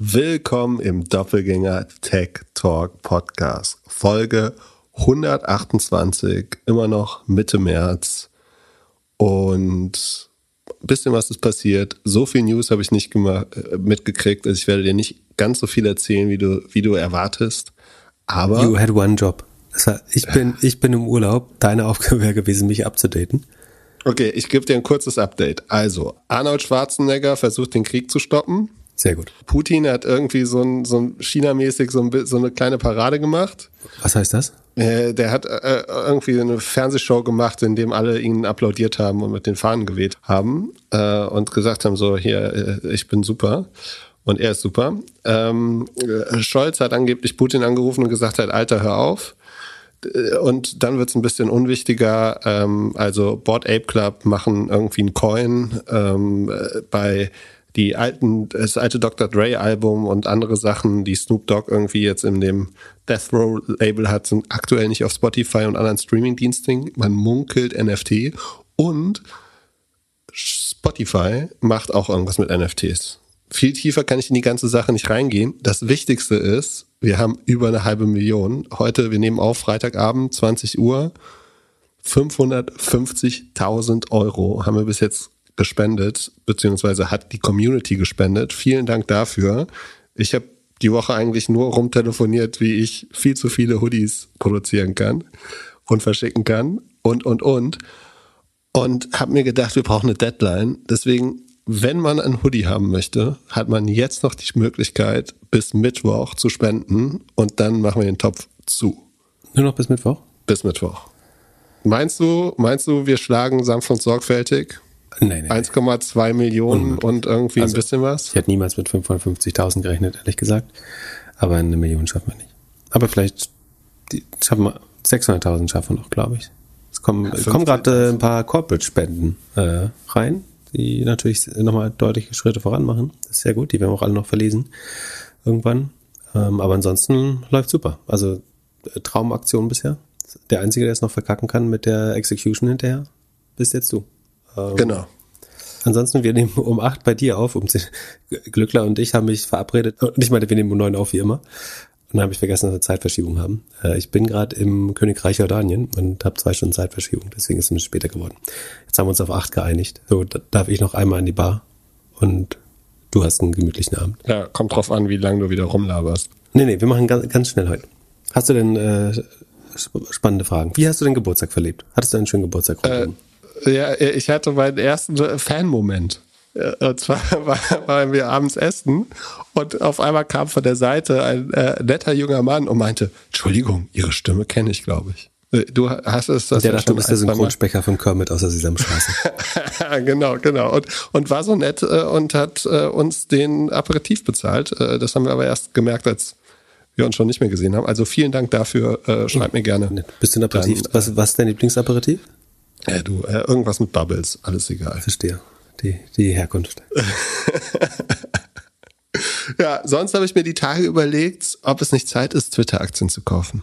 Willkommen im Doppelgänger Tech Talk Podcast. Folge 128, immer noch Mitte März. Und ein bisschen was ist passiert. So viel News habe ich nicht gemacht, äh, mitgekriegt. Also ich werde dir nicht ganz so viel erzählen, wie du, wie du erwartest. Aber. You had one job. Ich bin, ich bin im Urlaub. Deine Aufgabe wäre gewesen, mich abzudaten. Okay, ich gebe dir ein kurzes Update. Also, Arnold Schwarzenegger versucht den Krieg zu stoppen. Sehr gut. Putin hat irgendwie so ein, so ein China-mäßig so, ein, so eine kleine Parade gemacht. Was heißt das? Äh, der hat äh, irgendwie eine Fernsehshow gemacht, in dem alle ihn applaudiert haben und mit den Fahnen geweht haben äh, und gesagt haben, so hier, ich bin super. Und er ist super. Ähm, äh, Scholz hat angeblich Putin angerufen und gesagt hat, Alter, hör auf. Und dann wird es ein bisschen unwichtiger. Ähm, also Board Ape Club machen irgendwie einen Coin ähm, bei die alten, das alte Dr. Dre Album und andere Sachen, die Snoop Dogg irgendwie jetzt in dem Death Row Label hat, sind aktuell nicht auf Spotify und anderen Streaming-Diensten. Man munkelt NFT und Spotify macht auch irgendwas mit NFTs. Viel tiefer kann ich in die ganze Sache nicht reingehen. Das Wichtigste ist, wir haben über eine halbe Million. Heute, wir nehmen auf Freitagabend, 20 Uhr. 550.000 Euro haben wir bis jetzt gespendet, beziehungsweise hat die Community gespendet. Vielen Dank dafür. Ich habe die Woche eigentlich nur rumtelefoniert, wie ich viel zu viele Hoodies produzieren kann und verschicken kann und, und, und. Und habe mir gedacht, wir brauchen eine Deadline. Deswegen, wenn man ein Hoodie haben möchte, hat man jetzt noch die Möglichkeit, bis Mittwoch zu spenden und dann machen wir den Topf zu. Nur noch bis Mittwoch? Bis Mittwoch. Meinst du, meinst du, wir schlagen sanft und sorgfältig? Nee, nee, 1,2 Millionen und, und irgendwie also, ein bisschen was? Ich hätte niemals mit 550.000 gerechnet, ehrlich gesagt. Aber eine Million schaffen wir nicht. Aber vielleicht die schaffen wir 600.000 schaffen wir noch, glaube ich. Es kommen, ja, kommen gerade äh, ein paar Corporate-Spenden äh, rein, die natürlich nochmal deutliche Schritte voran machen. Das ist sehr gut. Die werden wir auch alle noch verlesen irgendwann. Ähm, aber ansonsten läuft super. Also äh, Traumaktion bisher. Der Einzige, der es noch verkacken kann mit der Execution hinterher, bist jetzt du. Ähm, genau. Ansonsten, wir nehmen um acht bei dir auf. Um Glückler und ich haben mich verabredet. Und ich meine, wir nehmen um neun auf, wie immer. Und dann habe ich vergessen, dass wir Zeitverschiebung haben. Äh, ich bin gerade im Königreich Jordanien und habe zwei Stunden Zeitverschiebung. Deswegen ist es ein bisschen später geworden. Jetzt haben wir uns auf acht geeinigt. So, da darf ich noch einmal in die Bar und du hast einen gemütlichen Abend. Ja, kommt drauf an, wie lange du wieder rumlaberst. Nee, nee, wir machen ganz, ganz schnell heute. Hast du denn äh, spannende Fragen? Wie hast du den Geburtstag verlebt? Hattest du einen schönen Geburtstag? Äh, ja, ich hatte meinen ersten Fan-Moment. Und zwar waren wir abends essen und auf einmal kam von der Seite ein äh, netter junger Mann und meinte, Entschuldigung, Ihre Stimme kenne ich, glaube ich. Äh, du hast es das. Der dachte, du bist der Synchronsprecher von Kermit aus der Sesamstraße. genau, genau. Und, und war so nett äh, und hat äh, uns den Aperitif bezahlt. Äh, das haben wir aber erst gemerkt, als wir uns schon nicht mehr gesehen haben. Also vielen Dank dafür. Äh, schreib mir gerne. Bist du ein Aperitif? Dann, was, was ist dein Lieblingsaperitif? Äh, du, äh, irgendwas mit Bubbles, alles egal. Verstehe. Die, die Herkunft. ja, sonst habe ich mir die Tage überlegt, ob es nicht Zeit ist, Twitter-Aktien zu kaufen.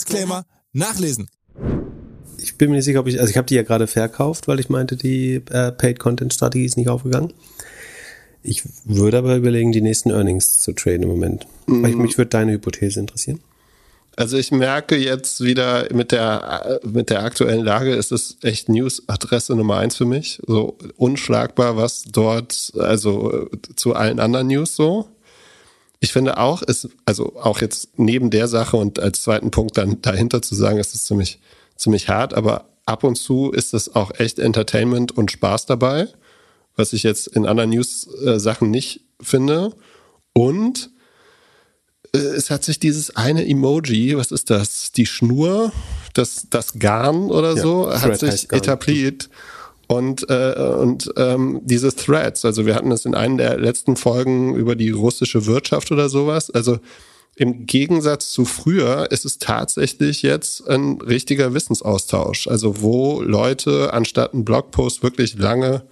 Disclaimer nachlesen. Ich bin mir nicht sicher, ob ich, also ich habe die ja gerade verkauft, weil ich meinte, die äh, Paid-Content-Strategie ist nicht aufgegangen. Ich würde aber überlegen, die nächsten Earnings zu traden im Moment. Mhm. Weil mich würde deine Hypothese interessieren. Also ich merke jetzt wieder mit der, mit der aktuellen Lage ist es echt News-Adresse Nummer eins für mich. So unschlagbar, was dort, also zu allen anderen News so. Ich finde auch, ist, also auch jetzt neben der Sache und als zweiten Punkt dann dahinter zu sagen, ist es ziemlich, ziemlich hart, aber ab und zu ist es auch echt Entertainment und Spaß dabei, was ich jetzt in anderen News-Sachen nicht finde. Und äh, es hat sich dieses eine Emoji, was ist das? Die Schnur, das, das Garn oder ja, so, hat sich etabliert. Und, äh, und ähm, diese Threads. Also wir hatten es in einer der letzten Folgen über die russische Wirtschaft oder sowas. Also im Gegensatz zu früher ist es tatsächlich jetzt ein richtiger Wissensaustausch. Also wo Leute anstatt einen Blogpost wirklich lange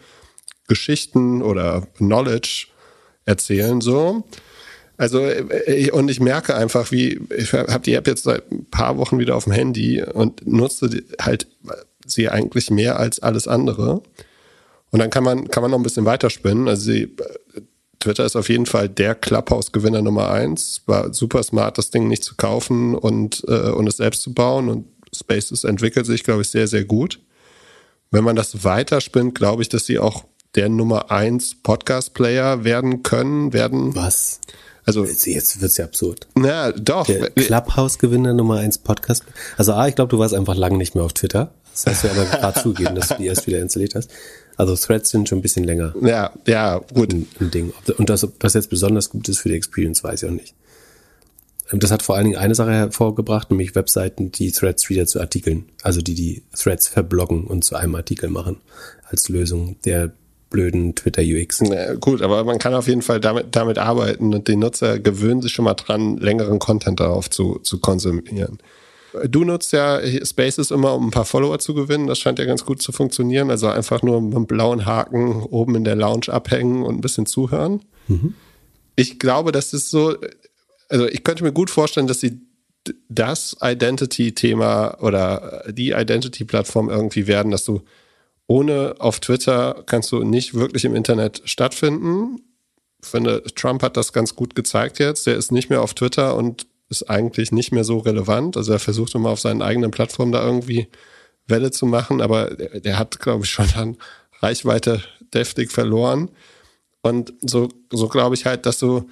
Geschichten oder Knowledge erzählen so. Also äh, und ich merke einfach, wie ich habe die App jetzt seit ein paar Wochen wieder auf dem Handy und nutze halt sie eigentlich mehr als alles andere. Und dann kann man kann man noch ein bisschen weiterspinnen. Also sie, Twitter ist auf jeden Fall der Clubhouse-Gewinner Nummer eins. War super smart, das Ding nicht zu kaufen und äh, und es selbst zu bauen. Und Spaces entwickelt sich, glaube ich, sehr sehr gut. Wenn man das weiterspinnt, glaube ich, dass sie auch der Nummer eins Podcast-Player werden können, werden. Was? Also jetzt wird's ja absurd. Na, doch. Clubhouse-Gewinner Nummer eins Podcast. Also A, ich glaube, du warst einfach lange nicht mehr auf Twitter. Das hast du aber gerade zugegeben, dass du die erst wieder installiert hast. Also Threads sind schon ein bisschen länger. Ja, ja, gut. Ein, ein Ding. Und das, was jetzt besonders gut ist für die Experience, weiß ich auch nicht. Das hat vor allen Dingen eine Sache hervorgebracht, nämlich Webseiten, die Threads wieder zu Artikeln, also die die Threads verbloggen und zu einem Artikel machen, als Lösung der blöden Twitter UX. Ja, gut, aber man kann auf jeden Fall damit, damit arbeiten und die Nutzer gewöhnen sich schon mal dran, längeren Content darauf zu, zu konsumieren. Du nutzt ja Spaces immer, um ein paar Follower zu gewinnen. Das scheint ja ganz gut zu funktionieren. Also einfach nur mit einem blauen Haken oben in der Lounge abhängen und ein bisschen zuhören. Mhm. Ich glaube, das ist so, also ich könnte mir gut vorstellen, dass sie das Identity-Thema oder die Identity-Plattform irgendwie werden, dass du ohne auf Twitter kannst du nicht wirklich im Internet stattfinden. Ich finde, Trump hat das ganz gut gezeigt jetzt. Der ist nicht mehr auf Twitter und ist eigentlich nicht mehr so relevant. Also er versucht immer auf seinen eigenen Plattformen da irgendwie Welle zu machen, aber der, der hat, glaube ich, schon an Reichweite deftig verloren. Und so, so glaube ich halt, dass du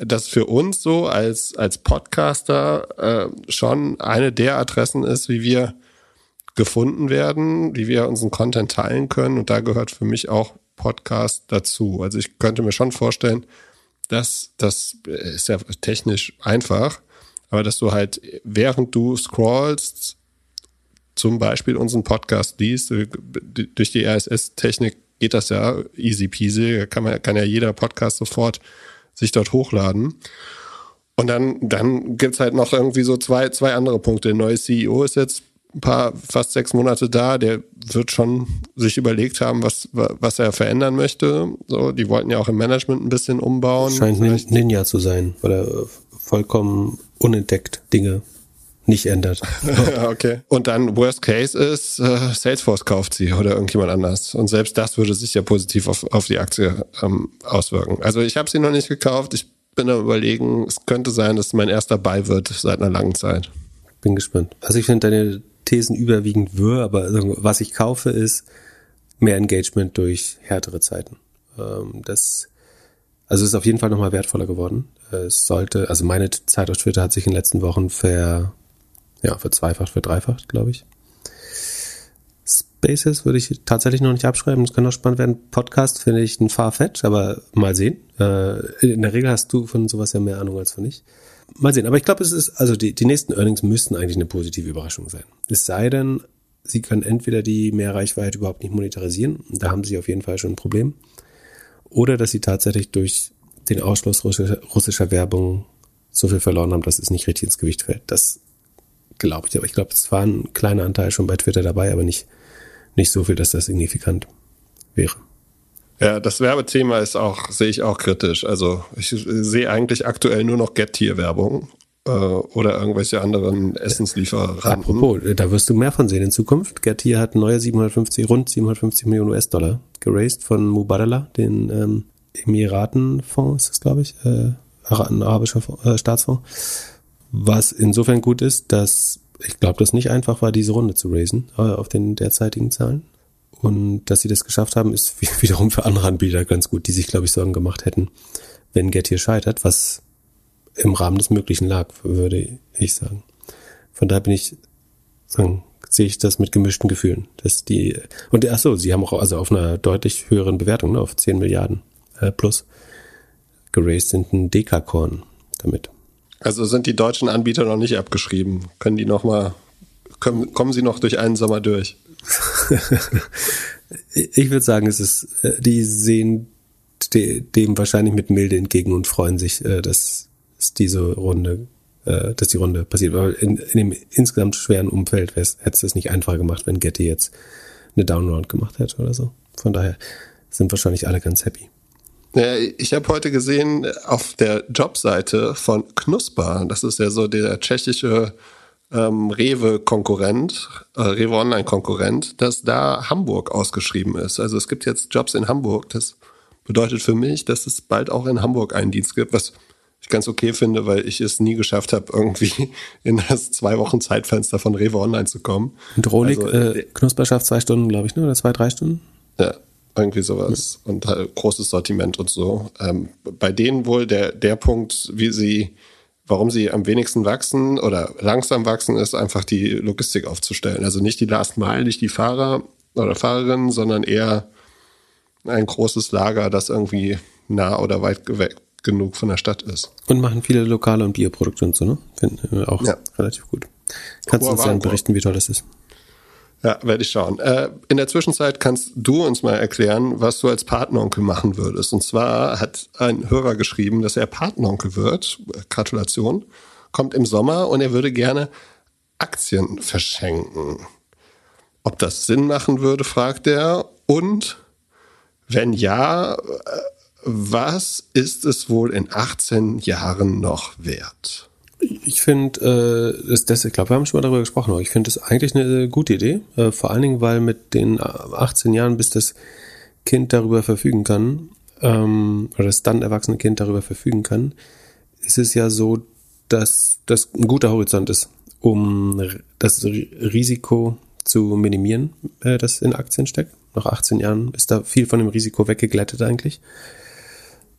das für uns so als, als Podcaster äh, schon eine der Adressen ist, wie wir gefunden werden, wie wir unseren Content teilen können. Und da gehört für mich auch Podcast dazu. Also ich könnte mir schon vorstellen, dass das ist ja technisch einfach, aber dass du halt, während du scrollst, zum Beispiel unseren Podcast liest, durch die RSS-Technik geht das ja easy peasy, kann, man, kann ja jeder Podcast sofort sich dort hochladen. Und dann, dann gibt's halt noch irgendwie so zwei, zwei andere Punkte. Der neue CEO ist jetzt ein paar, fast sechs Monate da, der wird schon sich überlegt haben, was, was er verändern möchte. So, die wollten ja auch im Management ein bisschen umbauen. Scheint Vielleicht. Ninja zu sein, weil er vollkommen unentdeckt Dinge nicht ändert. okay. Und dann Worst Case ist, äh, Salesforce kauft sie oder irgendjemand anders. Und selbst das würde sich ja positiv auf, auf die Aktie ähm, auswirken. Also ich habe sie noch nicht gekauft. Ich bin am überlegen, es könnte sein, dass es mein erster Buy wird seit einer langen Zeit. Bin gespannt. Also ich finde deine Thesen überwiegend wirr, aber was ich kaufe ist mehr Engagement durch härtere Zeiten. Ähm, das, also ist auf jeden Fall nochmal wertvoller geworden. Es sollte, also meine Zeit auf Twitter hat sich in den letzten Wochen ver, ja, verzweifacht, verdreifacht, glaube ich. Spaces würde ich tatsächlich noch nicht abschreiben. Das kann noch spannend werden. Podcast finde ich ein Farfetch, aber mal sehen. Äh, in der Regel hast du von sowas ja mehr Ahnung als von ich mal sehen. Aber ich glaube, es ist, also die, die nächsten Earnings müssten eigentlich eine positive Überraschung sein. Es sei denn, sie können entweder die Mehrreichweite überhaupt nicht monetarisieren, da haben sie auf jeden Fall schon ein Problem, oder dass sie tatsächlich durch den Ausschluss russischer, russischer Werbung so viel verloren haben, dass es nicht richtig ins Gewicht fällt. Das glaube ich. Aber ich glaube, es war ein kleiner Anteil schon bei Twitter dabei, aber nicht, nicht so viel, dass das signifikant wäre. Ja, das Werbethema ist auch, sehe ich auch kritisch. Also ich sehe eigentlich aktuell nur noch Get-Tier-Werbung äh, oder irgendwelche anderen Essenslieferanten. Apropos, da wirst du mehr von sehen in Zukunft. Get-Tier hat neue 750, rund 750 Millionen US-Dollar geraced von Mubadala, den ähm, Emiratenfonds, ist das glaube ich, äh, ein arabischer Fonds, äh, Staatsfonds. Was insofern gut ist, dass ich glaube, das nicht einfach war, diese Runde zu raisen äh, auf den derzeitigen Zahlen. Und dass sie das geschafft haben, ist wiederum für andere Anbieter ganz gut, die sich, glaube ich, Sorgen gemacht hätten, wenn Get hier scheitert, was im Rahmen des Möglichen lag, würde ich sagen. Von daher bin ich, sagen, sehe ich das mit gemischten Gefühlen. Dass die, und ach so, sie haben auch also auf einer deutlich höheren Bewertung, ne, auf 10 Milliarden äh, plus geraced sind ein Dekakorn damit. Also sind die deutschen Anbieter noch nicht abgeschrieben. Können die nochmal kommen, kommen Sie noch durch einen Sommer durch? ich würde sagen, es ist, äh, die sehen dem wahrscheinlich mit Milde entgegen und freuen sich, äh, dass es diese Runde, äh, dass die Runde passiert. Weil in, in dem insgesamt schweren Umfeld hätte es es nicht einfacher gemacht, wenn Getty jetzt eine Downround gemacht hätte oder so. Von daher sind wahrscheinlich alle ganz happy. Ja, ich habe heute gesehen auf der Jobseite von Knusper, das ist ja so der tschechische ähm, Rewe-Konkurrent, äh, Rewe Online-Konkurrent, dass da Hamburg ausgeschrieben ist. Also es gibt jetzt Jobs in Hamburg. Das bedeutet für mich, dass es bald auch in Hamburg einen Dienst gibt, was ich ganz okay finde, weil ich es nie geschafft habe, irgendwie in das zwei Wochen Zeitfenster von Rewe Online zu kommen. Und Rolik, also, äh, Knusper schafft zwei Stunden, glaube ich, ne? oder zwei, drei Stunden? Ja, irgendwie sowas. Mhm. Und halt großes Sortiment und so. Ähm, bei denen wohl der, der Punkt, wie sie, warum sie am wenigsten wachsen oder langsam wachsen, ist einfach die Logistik aufzustellen. Also nicht die Last Mile, nicht die Fahrer oder Fahrerinnen, sondern eher ein großes Lager, das irgendwie nah oder weit weg genug von der Stadt ist. Und machen viele lokale und Bierprodukte und so, ne? Finden wir auch ja. relativ gut. Kannst du uns dann berichten, wie toll das ist? Ja, werde ich schauen. Äh, in der Zwischenzeit kannst du uns mal erklären, was du als Patenonkel machen würdest. Und zwar hat ein Hörer geschrieben, dass er Patenonkel wird. Gratulation. Kommt im Sommer und er würde gerne Aktien verschenken. Ob das Sinn machen würde, fragt er. Und wenn ja, äh, was ist es wohl in 18 Jahren noch wert? Ich finde, äh, das, das, ich glaube, wir haben schon mal darüber gesprochen, aber ich finde es eigentlich eine gute Idee. Äh, vor allen Dingen, weil mit den 18 Jahren, bis das Kind darüber verfügen kann, ähm, oder das dann erwachsene Kind darüber verfügen kann, ist es ja so, dass das ein guter Horizont ist, um das Risiko zu minimieren, äh, das in Aktien steckt. Nach 18 Jahren ist da viel von dem Risiko weggeglättet eigentlich.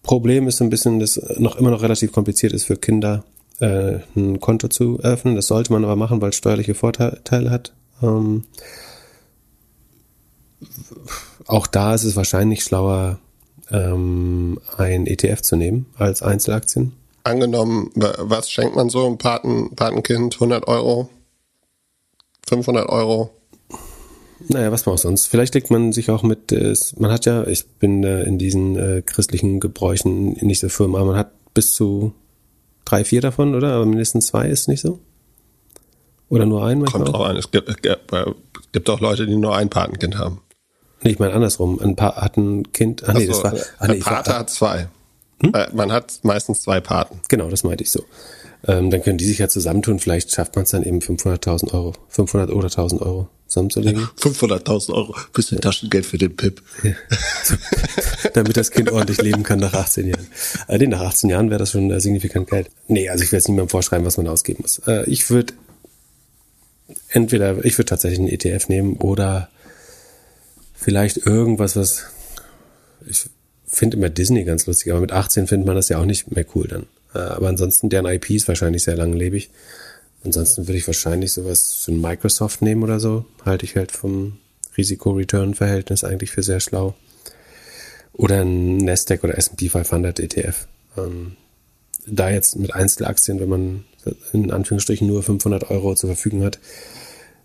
Problem ist ein bisschen, dass noch immer noch relativ kompliziert ist für Kinder, äh, ein Konto zu öffnen. Das sollte man aber machen, weil es steuerliche Vorteile hat. Ähm, auch da ist es wahrscheinlich schlauer, ähm, ein ETF zu nehmen als Einzelaktien. Angenommen, was schenkt man so einem Paten, Patenkind? 100 Euro? 500 Euro? Naja, was man auch sonst. Vielleicht legt man sich auch mit, äh, man hat ja, ich bin äh, in diesen äh, christlichen Gebräuchen nicht so firm, aber man hat bis zu drei, vier davon, oder? Aber mindestens zwei ist nicht so? Oder nur ein? Kommt auch an. Es gibt, es gibt auch Leute, die nur ein Patenkind haben. Nee, ich meine andersrum. Ein paar hat ein Kind. Ach nee, so, das war. Ach nee, ein Pate war, hat zwei. Hm? Äh, man hat meistens zwei Paten. Genau, das meinte ich so. Ähm, dann können die sich ja zusammentun. Vielleicht schafft man es dann eben 500.000 Euro, 500 oder 1.000 Euro zusammenzulegen. 500.000 Euro bisschen Taschengeld für den Pip. Ja. Damit das Kind ordentlich leben kann nach 18 Jahren. Äh, nee, nach 18 Jahren wäre das schon äh, signifikant Geld. Nee, also ich will jetzt niemandem vorschreiben, was man ausgeben muss. Äh, ich würde entweder, ich würde tatsächlich einen ETF nehmen oder vielleicht irgendwas, was ich finde immer Disney ganz lustig, aber mit 18 findet man das ja auch nicht mehr cool dann. Äh, aber ansonsten, deren IP ist wahrscheinlich sehr langlebig. Ansonsten würde ich wahrscheinlich sowas, so ein Microsoft nehmen oder so. Halte ich halt vom Risiko-Return-Verhältnis eigentlich für sehr schlau. Oder ein Nasdaq oder S&P 500 ETF. Ähm, da jetzt mit Einzelaktien, wenn man in Anführungsstrichen nur 500 Euro zur Verfügung hat,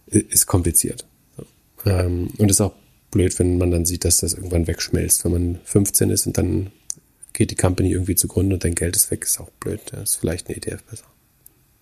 ist kompliziert. Ähm, und ist auch blöd, wenn man dann sieht, dass das irgendwann wegschmelzt. Wenn man 15 ist und dann geht die Company irgendwie zugrunde und dein Geld ist weg, ist auch blöd. Da ist vielleicht ein ETF besser.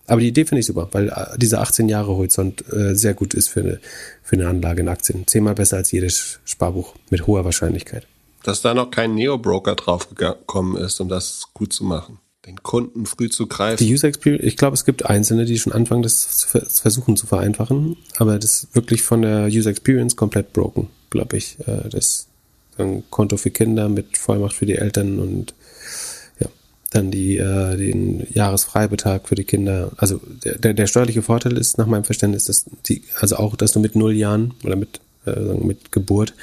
Aber die Idee finde ich super, weil äh, dieser 18 Jahre Horizont äh, sehr gut ist für eine, für eine Anlage in Aktien. Zehnmal besser als jedes Sparbuch mit hoher Wahrscheinlichkeit. Dass da noch kein Neo-Broker draufgekommen ist, um das gut zu machen. Den Kunden früh zu greifen. Die User Experience, ich glaube, es gibt Einzelne, die schon anfangen, das zu versuchen zu vereinfachen, aber das ist wirklich von der User Experience komplett broken, glaube ich. Äh, das ein Konto für Kinder mit Vollmacht für die Eltern und dann die, äh, den Jahresfreibetrag für die Kinder. Also der, der steuerliche Vorteil ist nach meinem Verständnis, dass die, also auch, dass du mit null Jahren oder mit, äh, mit Geburt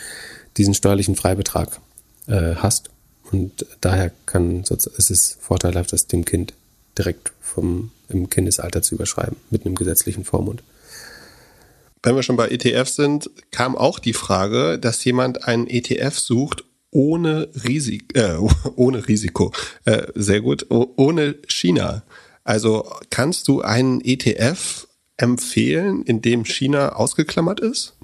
diesen steuerlichen Freibetrag äh, hast. Und daher kann es ist vorteilhaft, das dem Kind direkt vom im Kindesalter zu überschreiben, mit einem gesetzlichen Vormund. Wenn wir schon bei ETFs sind, kam auch die Frage, dass jemand einen ETF sucht, ohne, Risik äh, ohne Risiko. Äh, sehr gut. ohne China. Also kannst du einen ETF empfehlen, in dem China ausgeklammert ist?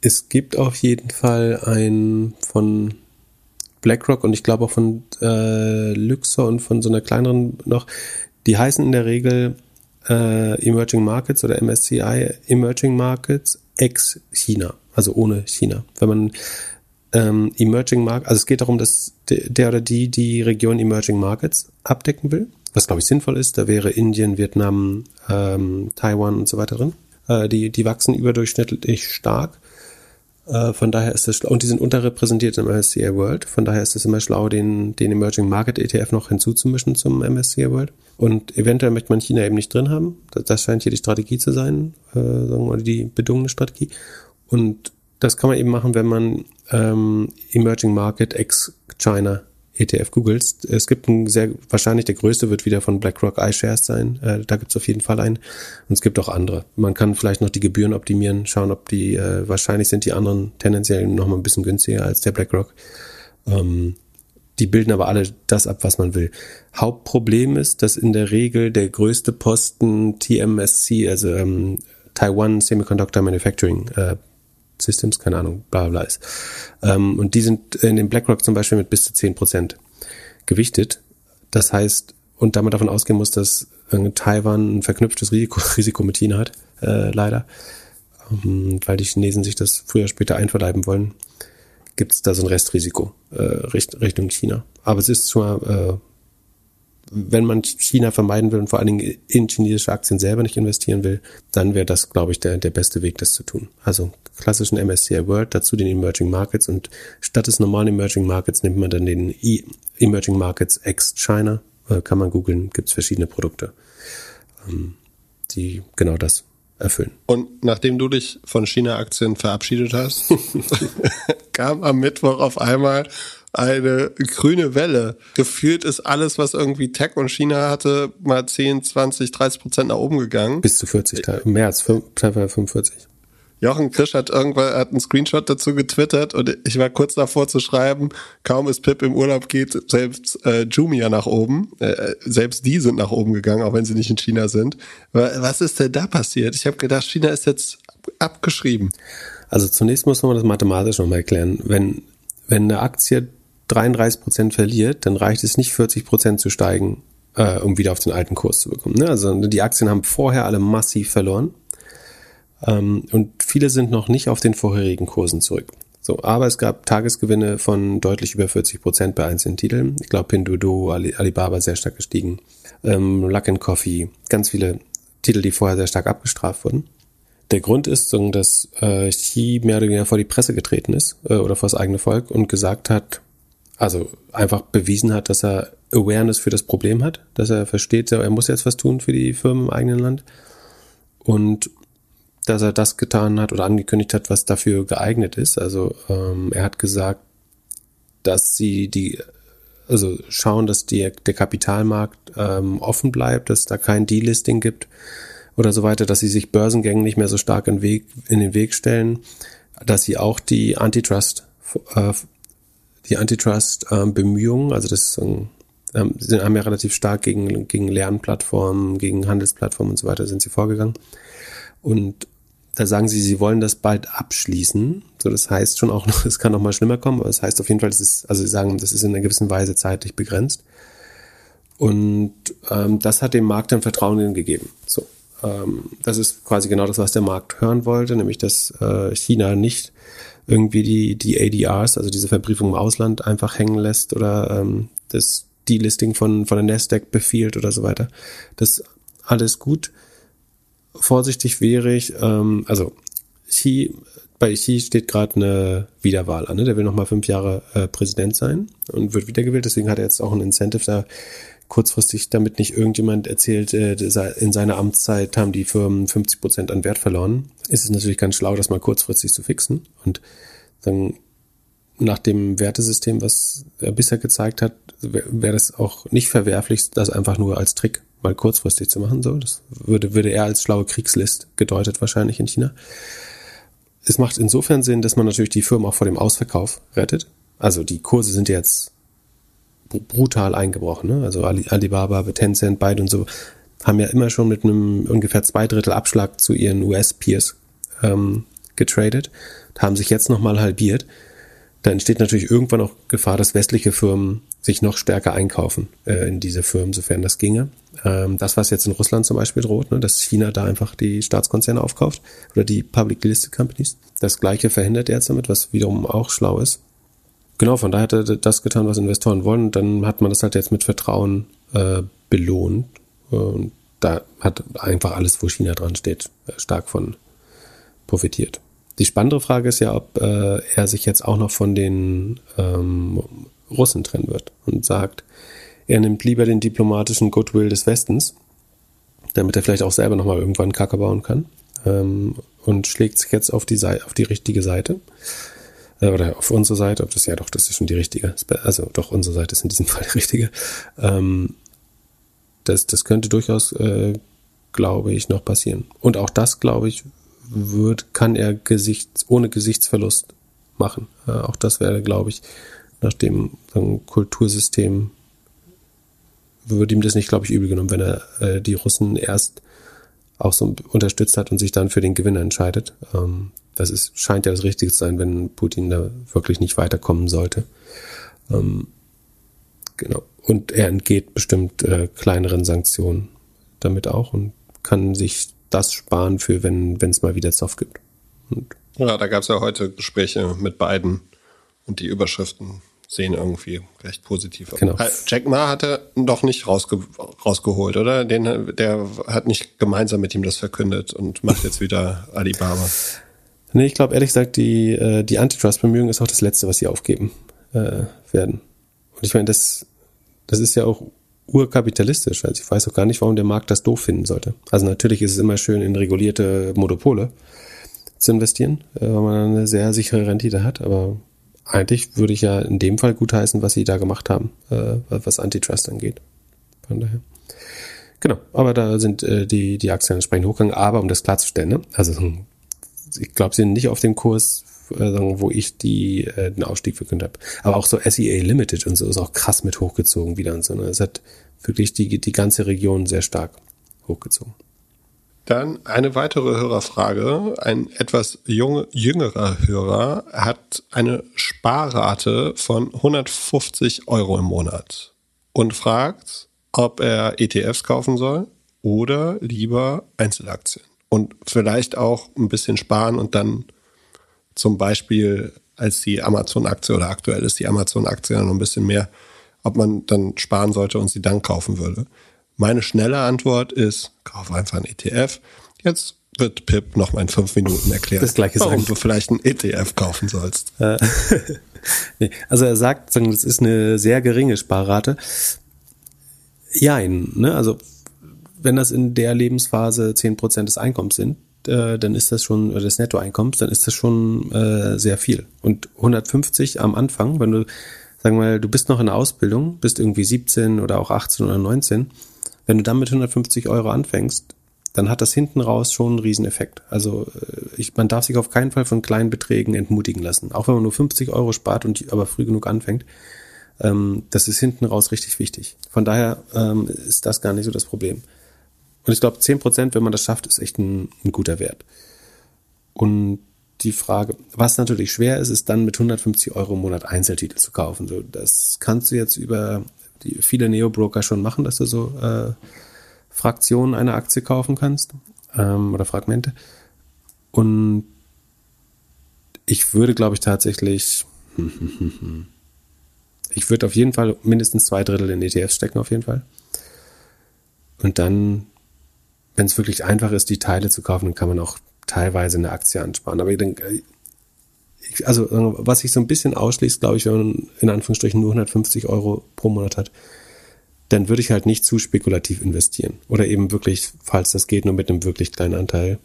Es gibt auf jeden Fall ein von BlackRock und ich glaube auch von äh, Luxor und von so einer kleineren noch, die heißen in der Regel äh, Emerging Markets oder MSCI Emerging Markets ex China, also ohne China. Wenn man ähm, Emerging Markets, also es geht darum, dass der oder die die Region Emerging Markets abdecken will, was glaube ich sinnvoll ist. Da wäre Indien, Vietnam, ähm, Taiwan und so weiter drin. Äh, die, die wachsen überdurchschnittlich stark. Äh, von daher ist es. Und die sind unterrepräsentiert im MSCI World. Von daher ist es immer schlau, den, den Emerging Market ETF noch hinzuzumischen zum MSCI World. Und eventuell möchte man China eben nicht drin haben. Das, das scheint hier die Strategie zu sein, äh, sagen wir mal, die bedungene Strategie. Und das kann man eben machen, wenn man ähm, Emerging Market ex China ETF googelst. Es gibt ein sehr, wahrscheinlich der größte wird wieder von BlackRock iShares sein. Äh, da gibt es auf jeden Fall einen. Und es gibt auch andere. Man kann vielleicht noch die Gebühren optimieren, schauen, ob die, äh, wahrscheinlich sind die anderen tendenziell noch mal ein bisschen günstiger als der BlackRock. Ähm, die bilden aber alle das ab, was man will. Hauptproblem ist, dass in der Regel der größte Posten TMSC, also ähm, Taiwan Semiconductor Manufacturing äh, Systems, keine Ahnung, bla bla ist. Ähm, und die sind in dem BlackRock zum Beispiel mit bis zu zehn Prozent gewichtet. Das heißt, und damit davon ausgehen muss, dass Taiwan ein verknüpftes Risiko, Risiko mit China hat, äh, leider, ähm, weil die Chinesen sich das früher oder später einverleiben wollen, gibt es da so ein Restrisiko äh, Richtung China. Aber es ist schon mal äh, wenn man China vermeiden will und vor allen Dingen in chinesische Aktien selber nicht investieren will, dann wäre das, glaube ich, der, der beste Weg, das zu tun. Also klassischen MSCI World, dazu den Emerging Markets und statt des normalen Emerging Markets nimmt man dann den e Emerging Markets ex China. Äh, kann man googeln, gibt's verschiedene Produkte, ähm, die genau das erfüllen. Und nachdem du dich von China-Aktien verabschiedet hast, kam am Mittwoch auf einmal eine grüne Welle. Gefühlt ist alles, was irgendwie Tech und China hatte, mal 10, 20, 30 Prozent nach oben gegangen. Bis zu 40, mehr als 45. Jochen Krisch hat irgendwann hat einen Screenshot dazu getwittert und ich war kurz davor zu schreiben, kaum ist Pip im Urlaub geht, selbst äh, Jumia nach oben. Äh, selbst die sind nach oben gegangen, auch wenn sie nicht in China sind. Was ist denn da passiert? Ich habe gedacht, China ist jetzt abgeschrieben. Also zunächst muss man das mathematisch nochmal erklären. Wenn, wenn eine Aktie 33 Prozent verliert, dann reicht es nicht 40 Prozent zu steigen, äh, um wieder auf den alten Kurs zu bekommen. Ne? Also die Aktien haben vorher alle massiv verloren ähm, und viele sind noch nicht auf den vorherigen Kursen zurück. So, aber es gab Tagesgewinne von deutlich über 40 Prozent bei einzelnen Titeln. Ich glaube, Pinduoduo, Alibaba sehr stark gestiegen, ähm, Luck and Coffee, ganz viele Titel, die vorher sehr stark abgestraft wurden. Der Grund ist, dass äh, Xi mehr oder weniger vor die Presse getreten ist äh, oder vor das eigene Volk und gesagt hat, also einfach bewiesen hat, dass er Awareness für das Problem hat, dass er versteht, er muss jetzt was tun für die Firmen im eigenen Land und dass er das getan hat oder angekündigt hat, was dafür geeignet ist. Also ähm, er hat gesagt, dass sie die, also schauen, dass die, der Kapitalmarkt ähm, offen bleibt, dass da kein Delisting gibt oder so weiter, dass sie sich Börsengängen nicht mehr so stark in, Weg, in den Weg stellen, dass sie auch die Antitrust äh, die Antitrust-Bemühungen, also das ähm, sind, haben ja relativ stark gegen, gegen Lernplattformen, gegen Handelsplattformen und so weiter sind sie vorgegangen. Und da sagen sie, sie wollen das bald abschließen. So, das heißt schon auch noch, es kann noch mal schlimmer kommen, aber das heißt auf jeden Fall, das ist, also sie sagen, das ist in einer gewissen Weise zeitlich begrenzt. Und ähm, das hat dem Markt dann Vertrauen gegeben. So, ähm, das ist quasi genau das, was der Markt hören wollte, nämlich dass äh, China nicht irgendwie die, die ADRs, also diese Verbriefung im Ausland, einfach hängen lässt oder ähm, das Delisting von, von der Nasdaq befiehlt oder so weiter. Das alles gut. Vorsichtig wäre ich, ähm, also Xi, bei Xi steht gerade eine Wiederwahl an. Ne? Der will nochmal fünf Jahre äh, Präsident sein und wird wiedergewählt. Deswegen hat er jetzt auch ein Incentive da kurzfristig, damit nicht irgendjemand erzählt, äh, in seiner Amtszeit haben die Firmen 50 Prozent an Wert verloren, ist es natürlich ganz schlau, das mal kurzfristig zu fixen. Und dann nach dem Wertesystem, was er bisher gezeigt hat, wäre das auch nicht verwerflich, das einfach nur als Trick mal kurzfristig zu machen. So, das würde, würde er als schlaue Kriegslist gedeutet wahrscheinlich in China. Es macht insofern Sinn, dass man natürlich die Firmen auch vor dem Ausverkauf rettet. Also die Kurse sind jetzt brutal eingebrochen. Ne? Also Alibaba, Tencent, beide und so. haben ja immer schon mit einem ungefähr zwei Drittel Abschlag zu ihren US-Peers ähm, getradet, haben sich jetzt nochmal halbiert. Da entsteht natürlich irgendwann auch Gefahr, dass westliche Firmen sich noch stärker einkaufen äh, in diese Firmen, sofern das ginge. Ähm, das, was jetzt in Russland zum Beispiel droht, ne, dass China da einfach die Staatskonzerne aufkauft oder die Public Listed Companies. Das gleiche verhindert er jetzt damit, was wiederum auch schlau ist. Genau, von daher hat er das getan, was Investoren wollen. Dann hat man das halt jetzt mit Vertrauen äh, belohnt. Und da hat einfach alles, wo China dran steht, äh, stark von profitiert. Die spannende Frage ist ja, ob äh, er sich jetzt auch noch von den ähm, Russen trennen wird und sagt, er nimmt lieber den diplomatischen Goodwill des Westens, damit er vielleicht auch selber nochmal irgendwann Kacke bauen kann ähm, und schlägt sich jetzt auf die, Seite, auf die richtige Seite äh, oder auf unsere Seite, ob das ja doch, das ist schon die richtige, also doch unsere Seite ist in diesem Fall die richtige. Ähm, das, das könnte durchaus, äh, glaube ich, noch passieren. Und auch das, glaube ich, wird, kann er Gesichts, ohne Gesichtsverlust machen. Äh, auch das wäre, glaube ich, nach dem Kultursystem würde ihm das nicht, glaube ich, übel genommen, wenn er äh, die Russen erst auch so unterstützt hat und sich dann für den Gewinner entscheidet. Ähm, das ist, scheint ja das Richtige zu sein, wenn Putin da wirklich nicht weiterkommen sollte. Ähm, genau. Und er entgeht bestimmt äh, kleineren Sanktionen damit auch und kann sich das sparen für, wenn es mal wieder Zoff gibt. Und ja, da gab es ja heute Gespräche mit beiden und die Überschriften sehen irgendwie recht positiv aus. Genau. Äh, Jack Ma hat er doch nicht rausge rausgeholt, oder? Den, der hat nicht gemeinsam mit ihm das verkündet und macht jetzt wieder Alibaba. Nee, ich glaube ehrlich gesagt, die, äh, die Antitrust-Bemühungen ist auch das Letzte, was sie aufgeben äh, werden. Und ich meine, das, das ist ja auch urkapitalistisch. Also ich weiß auch gar nicht, warum der Markt das doof finden sollte. Also natürlich ist es immer schön, in regulierte Monopole zu investieren, äh, weil man eine sehr sichere Rendite hat, aber eigentlich würde ich ja in dem Fall gutheißen, was sie da gemacht haben, äh, was Antitrust angeht. Von daher. Genau, aber da sind äh, die, die Aktien entsprechend hochgegangen. Aber um das klarzustellen, ne? also ich glaube, sie sind nicht auf dem Kurs, wo ich die, äh, den Ausstieg verkündet habe. Aber auch so SEA Limited und so ist auch krass mit hochgezogen wieder und so. Ne? Es hat wirklich die, die ganze Region sehr stark hochgezogen. Dann eine weitere Hörerfrage. Ein etwas junge, jüngerer Hörer hat eine Sparrate von 150 Euro im Monat und fragt, ob er ETFs kaufen soll oder lieber Einzelaktien. Und vielleicht auch ein bisschen sparen und dann zum Beispiel als die Amazon-Aktie oder aktuell ist die Amazon-Aktie noch ein bisschen mehr, ob man dann sparen sollte und sie dann kaufen würde. Meine schnelle Antwort ist, kauf einfach einen ETF. Jetzt wird Pip noch mal in fünf Minuten erklären, das gleiche warum sagen. du vielleicht einen ETF kaufen sollst. Äh, nee, also er sagt, das ist eine sehr geringe Sparrate. Jein, ne? Also wenn das in der Lebensphase zehn Prozent des Einkommens sind, äh, dann ist das schon, oder des Nettoeinkommens, dann ist das schon äh, sehr viel. Und 150 am Anfang, wenn du, sagen wir mal, du bist noch in der Ausbildung, bist irgendwie 17 oder auch 18 oder 19, wenn du dann mit 150 Euro anfängst, dann hat das hinten raus schon einen Rieseneffekt. Also äh, ich, man darf sich auf keinen Fall von kleinen Beträgen entmutigen lassen. Auch wenn man nur 50 Euro spart und aber früh genug anfängt, ähm, das ist hinten raus richtig wichtig. Von daher ähm, ist das gar nicht so das Problem. Und ich glaube, 10 Prozent, wenn man das schafft, ist echt ein, ein guter Wert. Und die Frage, was natürlich schwer ist, ist dann mit 150 Euro im Monat Einzeltitel zu kaufen. So, das kannst du jetzt über die viele Neo-Broker schon machen, dass du so äh, Fraktionen einer Aktie kaufen kannst ähm, oder Fragmente. Und ich würde, glaube ich, tatsächlich, ich würde auf jeden Fall mindestens zwei Drittel in ETFs stecken, auf jeden Fall. Und dann, wenn es wirklich einfach ist, die Teile zu kaufen, dann kann man auch teilweise eine Aktie ansparen. Aber ich denke, also was sich so ein bisschen ausschließt, glaube ich, wenn man in Anführungsstrichen nur 150 Euro pro Monat hat, dann würde ich halt nicht zu spekulativ investieren. Oder eben wirklich, falls das geht, nur mit einem wirklich kleinen Anteil.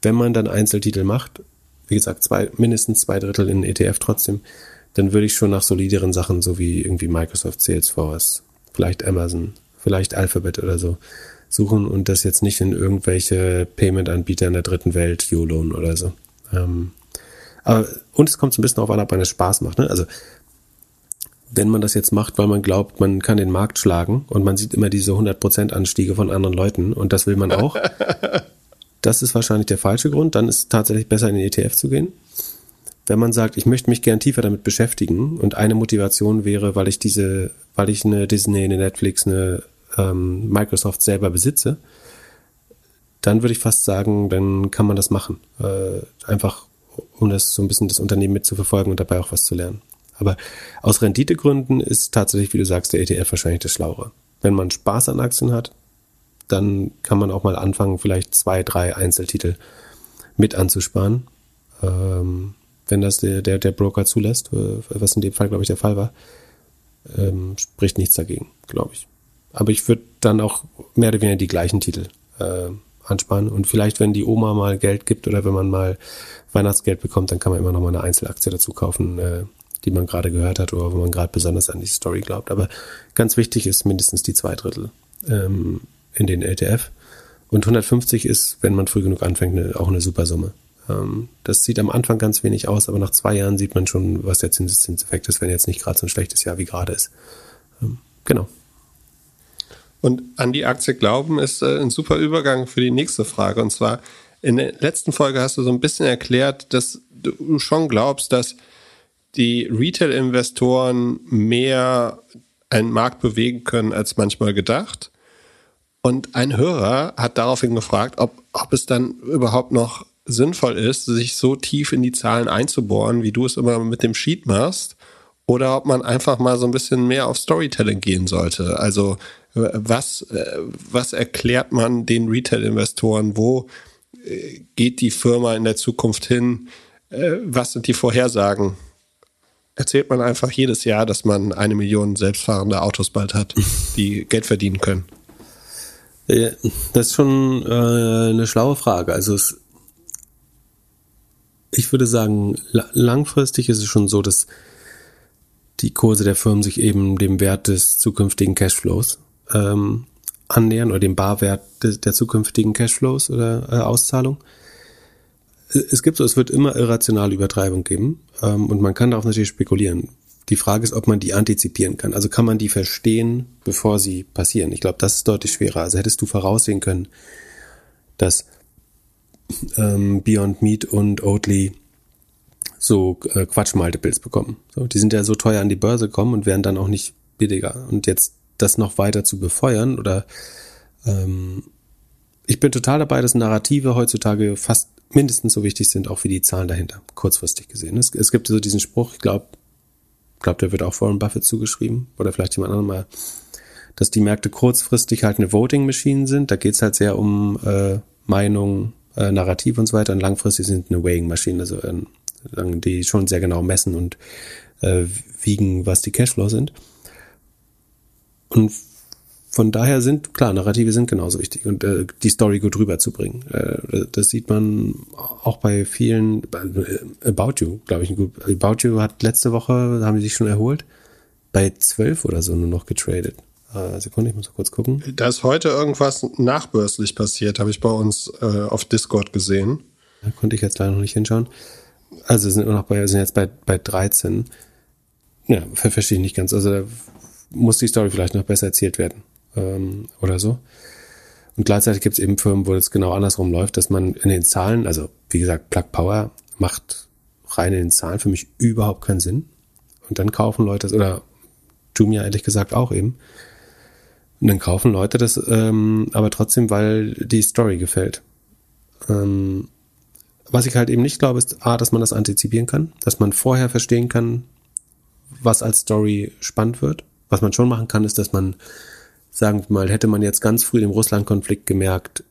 Wenn man dann Einzeltitel macht, wie gesagt, zwei, mindestens zwei Drittel in ETF trotzdem, dann würde ich schon nach solideren Sachen, so wie irgendwie Microsoft Salesforce, vielleicht Amazon, vielleicht Alphabet oder so, suchen und das jetzt nicht in irgendwelche Payment-Anbieter in der dritten Welt, YOLO oder so. Ähm, aber, und es kommt so ein bisschen darauf an, ob man es Spaß macht. Ne? Also wenn man das jetzt macht, weil man glaubt, man kann den Markt schlagen und man sieht immer diese 100% Anstiege von anderen Leuten und das will man auch, das ist wahrscheinlich der falsche Grund. Dann ist es tatsächlich besser, in den ETF zu gehen. Wenn man sagt, ich möchte mich gern tiefer damit beschäftigen und eine Motivation wäre, weil ich diese, weil ich eine Disney, eine Netflix, eine ähm, Microsoft selber besitze, dann würde ich fast sagen, dann kann man das machen. Äh, einfach, um das so ein bisschen das Unternehmen mitzuverfolgen und dabei auch was zu lernen. Aber aus Renditegründen ist tatsächlich, wie du sagst, der ETF wahrscheinlich das Schlauere. Wenn man Spaß an Aktien hat, dann kann man auch mal anfangen, vielleicht zwei, drei Einzeltitel mit anzusparen. Ähm, wenn das der, der, der Broker zulässt, äh, was in dem Fall, glaube ich, der Fall war, ähm, spricht nichts dagegen, glaube ich. Aber ich würde dann auch mehr oder weniger die gleichen Titel äh, ansparen. Und vielleicht, wenn die Oma mal Geld gibt oder wenn man mal Weihnachtsgeld bekommt, dann kann man immer noch mal eine Einzelaktie dazu kaufen, äh, die man gerade gehört hat oder wo man gerade besonders an die Story glaubt. Aber ganz wichtig ist mindestens die zwei Drittel ähm, in den LTF. Und 150 ist, wenn man früh genug anfängt, eine, auch eine super Summe. Ähm, das sieht am Anfang ganz wenig aus, aber nach zwei Jahren sieht man schon, was der Zinseszinseffekt ist, wenn jetzt nicht gerade so ein schlechtes Jahr wie gerade ist. Ähm, genau. Und an die Aktie glauben ist äh, ein super Übergang für die nächste Frage. Und zwar, in der letzten Folge hast du so ein bisschen erklärt, dass du schon glaubst, dass die Retail-Investoren mehr einen Markt bewegen können als manchmal gedacht. Und ein Hörer hat daraufhin gefragt, ob, ob es dann überhaupt noch sinnvoll ist, sich so tief in die Zahlen einzubohren, wie du es immer mit dem Sheet machst, oder ob man einfach mal so ein bisschen mehr auf Storytelling gehen sollte. Also was, äh, was erklärt man den Retail-Investoren? Wo äh, geht die Firma in der Zukunft hin? Äh, was sind die Vorhersagen? Erzählt man einfach jedes Jahr, dass man eine Million selbstfahrende Autos bald hat, die Geld verdienen können? Das ist schon eine schlaue Frage. Also es, ich würde sagen, langfristig ist es schon so, dass die Kurse der Firmen sich eben dem Wert des zukünftigen Cashflows ähm, annähern oder dem Barwert de, der zukünftigen Cashflows oder äh, Auszahlung. Es gibt so, es wird immer irrationale Übertreibung geben ähm, und man kann darauf natürlich spekulieren. Die Frage ist, ob man die antizipieren kann. Also kann man die verstehen, bevor sie passieren. Ich glaube, das ist deutlich schwerer. Also hättest du voraussehen können, dass ähm, Beyond Meat und Oatly so äh, Quatsch-Multiples bekommen. So, die sind ja so teuer an die Börse gekommen und werden dann auch nicht billiger. Und jetzt das noch weiter zu befeuern oder ähm, ich bin total dabei, dass Narrative heutzutage fast mindestens so wichtig sind, auch wie die Zahlen dahinter, kurzfristig gesehen. Es, es gibt so diesen Spruch, ich glaube, glaub, der wird auch Warren Buffett zugeschrieben oder vielleicht jemand anderem mal, dass die Märkte kurzfristig halt eine Voting Machine sind. Da geht's halt sehr um äh, Meinung, äh, Narrativ und so weiter. Und langfristig sind eine Weighing Maschine, also äh, die schon sehr genau messen und äh, wiegen, was die Cashflows sind. Und von daher sind, klar, Narrative sind genauso wichtig und äh, die Story gut rüberzubringen. Äh, das sieht man auch bei vielen, äh, About You, glaube ich. About You hat letzte Woche, haben die sich schon erholt, bei zwölf oder so nur noch getradet. Äh, Sekunde, ich muss mal kurz gucken. Da ist heute irgendwas nachbörslich passiert, habe ich bei uns äh, auf Discord gesehen. Da konnte ich jetzt leider noch nicht hinschauen. Also sind immer noch bei, sind jetzt bei, bei 13. Ja, verstehe ich nicht ganz. Also muss die Story vielleicht noch besser erzählt werden ähm, oder so. Und gleichzeitig gibt es eben Firmen, wo es genau andersrum läuft, dass man in den Zahlen, also wie gesagt, Plug Power macht rein in den Zahlen für mich überhaupt keinen Sinn. Und dann kaufen Leute das, oder Jumia ehrlich gesagt auch eben. Und dann kaufen Leute das ähm, aber trotzdem, weil die Story gefällt. Ähm, was ich halt eben nicht glaube, ist A, dass man das antizipieren kann, dass man vorher verstehen kann, was als Story spannend wird. Was man schon machen kann, ist, dass man, sagen wir mal, hätte man jetzt ganz früh im Russland-Konflikt gemerkt,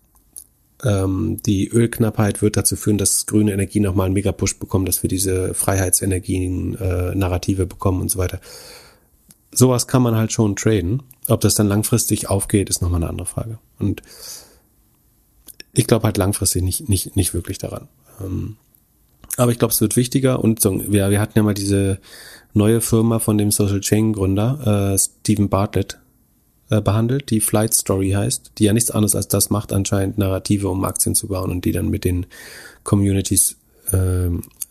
ähm, die Ölknappheit wird dazu führen, dass grüne Energie nochmal einen Megapush bekommen, dass wir diese Freiheitsenergien-Narrative äh, bekommen und so weiter. Sowas kann man halt schon traden. Ob das dann langfristig aufgeht, ist nochmal eine andere Frage. Und ich glaube halt langfristig nicht, nicht, nicht wirklich daran. Ähm, aber ich glaube, es wird wichtiger und so, wir, wir hatten ja mal diese neue Firma von dem Social Chain Gründer, äh, Stephen Bartlett, äh, behandelt, die Flight Story heißt, die ja nichts anderes als das macht, anscheinend Narrative, um Aktien zu bauen und die dann mit den Communities äh,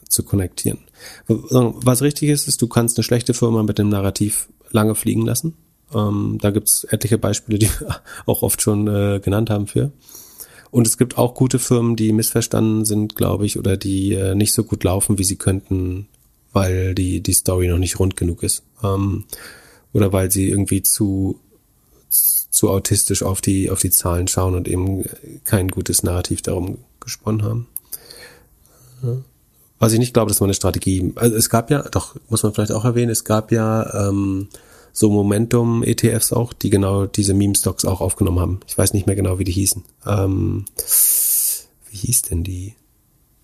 zu konnektieren. Was richtig ist, ist, du kannst eine schlechte Firma mit dem Narrativ lange fliegen lassen. Ähm, da gibt's etliche Beispiele, die wir auch oft schon äh, genannt haben für. Und es gibt auch gute Firmen, die missverstanden sind, glaube ich, oder die äh, nicht so gut laufen, wie sie könnten, weil die, die Story noch nicht rund genug ist. Ähm, oder weil sie irgendwie zu, zu autistisch auf die, auf die Zahlen schauen und eben kein gutes Narrativ darum gesponnen haben. Was ich nicht glaube, dass man eine Strategie, also es gab ja, doch, muss man vielleicht auch erwähnen, es gab ja ähm, so Momentum-ETFs auch, die genau diese Meme-Stocks auch aufgenommen haben. Ich weiß nicht mehr genau, wie die hießen. Ähm, wie hieß denn die?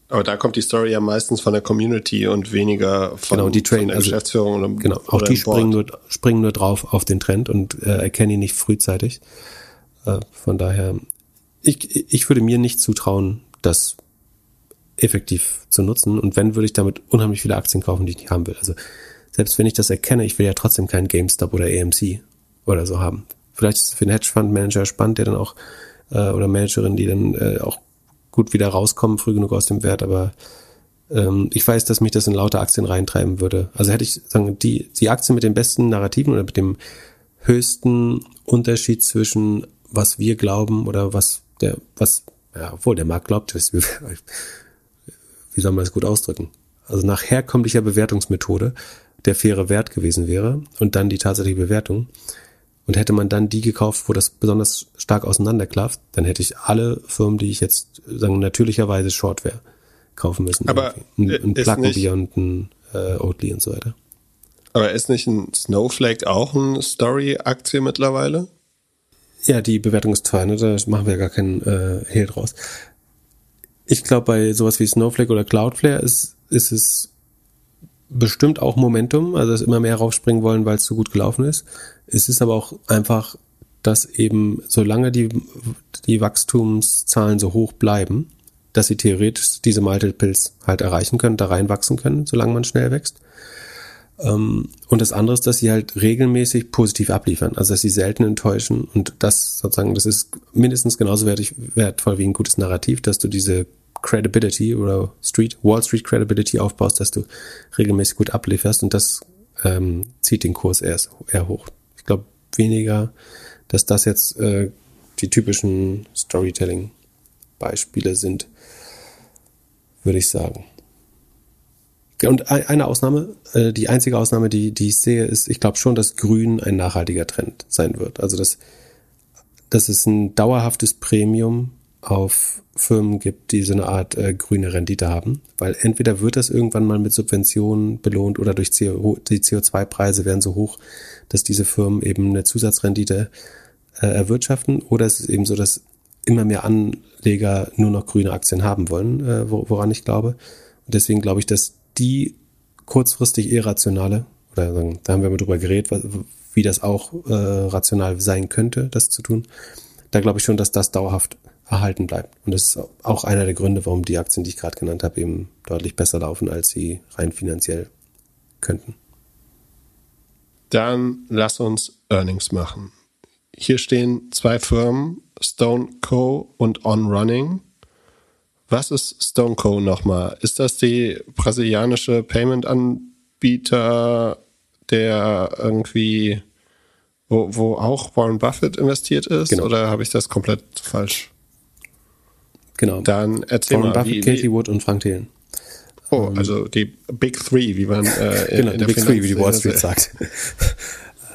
Aber da kommt die Story ja meistens von der Community und weniger von, genau, die Train, von der also, Geschäftsführung. Oder, genau, auch die springen nur, springen nur drauf auf den Trend und äh, erkennen ihn nicht frühzeitig. Äh, von daher, ich, ich würde mir nicht zutrauen, das effektiv zu nutzen. Und wenn, würde ich damit unheimlich viele Aktien kaufen, die ich nicht haben will. Also selbst wenn ich das erkenne, ich will ja trotzdem keinen GameStop oder AMC oder so haben. Vielleicht ist es für einen Hedgefonds-Manager spannend, der dann auch, äh, oder Managerin, die dann äh, auch gut wieder rauskommen, früh genug aus dem Wert, aber ähm, ich weiß, dass mich das in lauter Aktien reintreiben würde. Also hätte ich sagen, die, die Aktien mit den besten Narrativen oder mit dem höchsten Unterschied zwischen was wir glauben oder was der, was, ja, obwohl der Markt glaubt, wie soll man das gut ausdrücken? Also nach herkömmlicher Bewertungsmethode der faire Wert gewesen wäre und dann die tatsächliche Bewertung. Und hätte man dann die gekauft, wo das besonders stark auseinanderklafft, dann hätte ich alle Firmen, die ich jetzt sagen natürlicherweise Short wäre, kaufen müssen. Aber irgendwie. ein, ein ist Plackenbier und ein äh, Oatly und so weiter. Aber ist nicht ein Snowflake auch eine Story-Aktie mittlerweile? Ja, die Bewertung ist teuer, ne? da machen wir gar keinen äh, Hehl draus. Ich glaube, bei sowas wie Snowflake oder Cloudflare ist, ist es bestimmt auch Momentum, also dass immer mehr raufspringen wollen, weil es so gut gelaufen ist. Es ist aber auch einfach, dass eben solange die, die Wachstumszahlen so hoch bleiben, dass sie theoretisch diese Multiples halt erreichen können, da reinwachsen können, solange man schnell wächst. Ähm, und das andere ist, dass sie halt regelmäßig positiv abliefern, also dass sie selten enttäuschen und das sozusagen, das ist mindestens genauso wertvoll wie ein gutes Narrativ, dass du diese Credibility oder Street, Wall Street Credibility aufbaust, dass du regelmäßig gut ablieferst und das ähm, zieht den Kurs eher, eher hoch. Ich glaube weniger, dass das jetzt äh, die typischen Storytelling-Beispiele sind, würde ich sagen. Und eine Ausnahme, äh, die einzige Ausnahme, die, die ich sehe, ist, ich glaube schon, dass Grün ein nachhaltiger Trend sein wird. Also dass, dass es ein dauerhaftes Premium auf Firmen gibt, die so eine Art äh, grüne Rendite haben. Weil entweder wird das irgendwann mal mit Subventionen belohnt oder durch CO, die CO2-Preise werden so hoch, dass diese Firmen eben eine Zusatzrendite äh, erwirtschaften. Oder es ist eben so, dass immer mehr Anleger nur noch grüne Aktien haben wollen, äh, woran ich glaube. Und deswegen glaube ich, dass die kurzfristig irrationale, oder da haben wir mal drüber geredet, wie das auch äh, rational sein könnte, das zu tun. Da glaube ich schon, dass das dauerhaft erhalten bleibt. Und das ist auch einer der Gründe, warum die Aktien, die ich gerade genannt habe, eben deutlich besser laufen, als sie rein finanziell könnten. Dann lass uns Earnings machen. Hier stehen zwei Firmen, Stone Co. und On Running. Was ist Stone Co. nochmal? Ist das die brasilianische Payment-Anbieter, der irgendwie, wo, wo auch Warren Buffett investiert ist? Genau. Oder habe ich das komplett falsch? Genau. Dann erzähl Warren mal, Buffett, wie, wie, Wood und Frank Thelen. oh, also die Big Three, wie man äh, Genau, in die der Big Three, wie die Wall Finanz- Street sagt.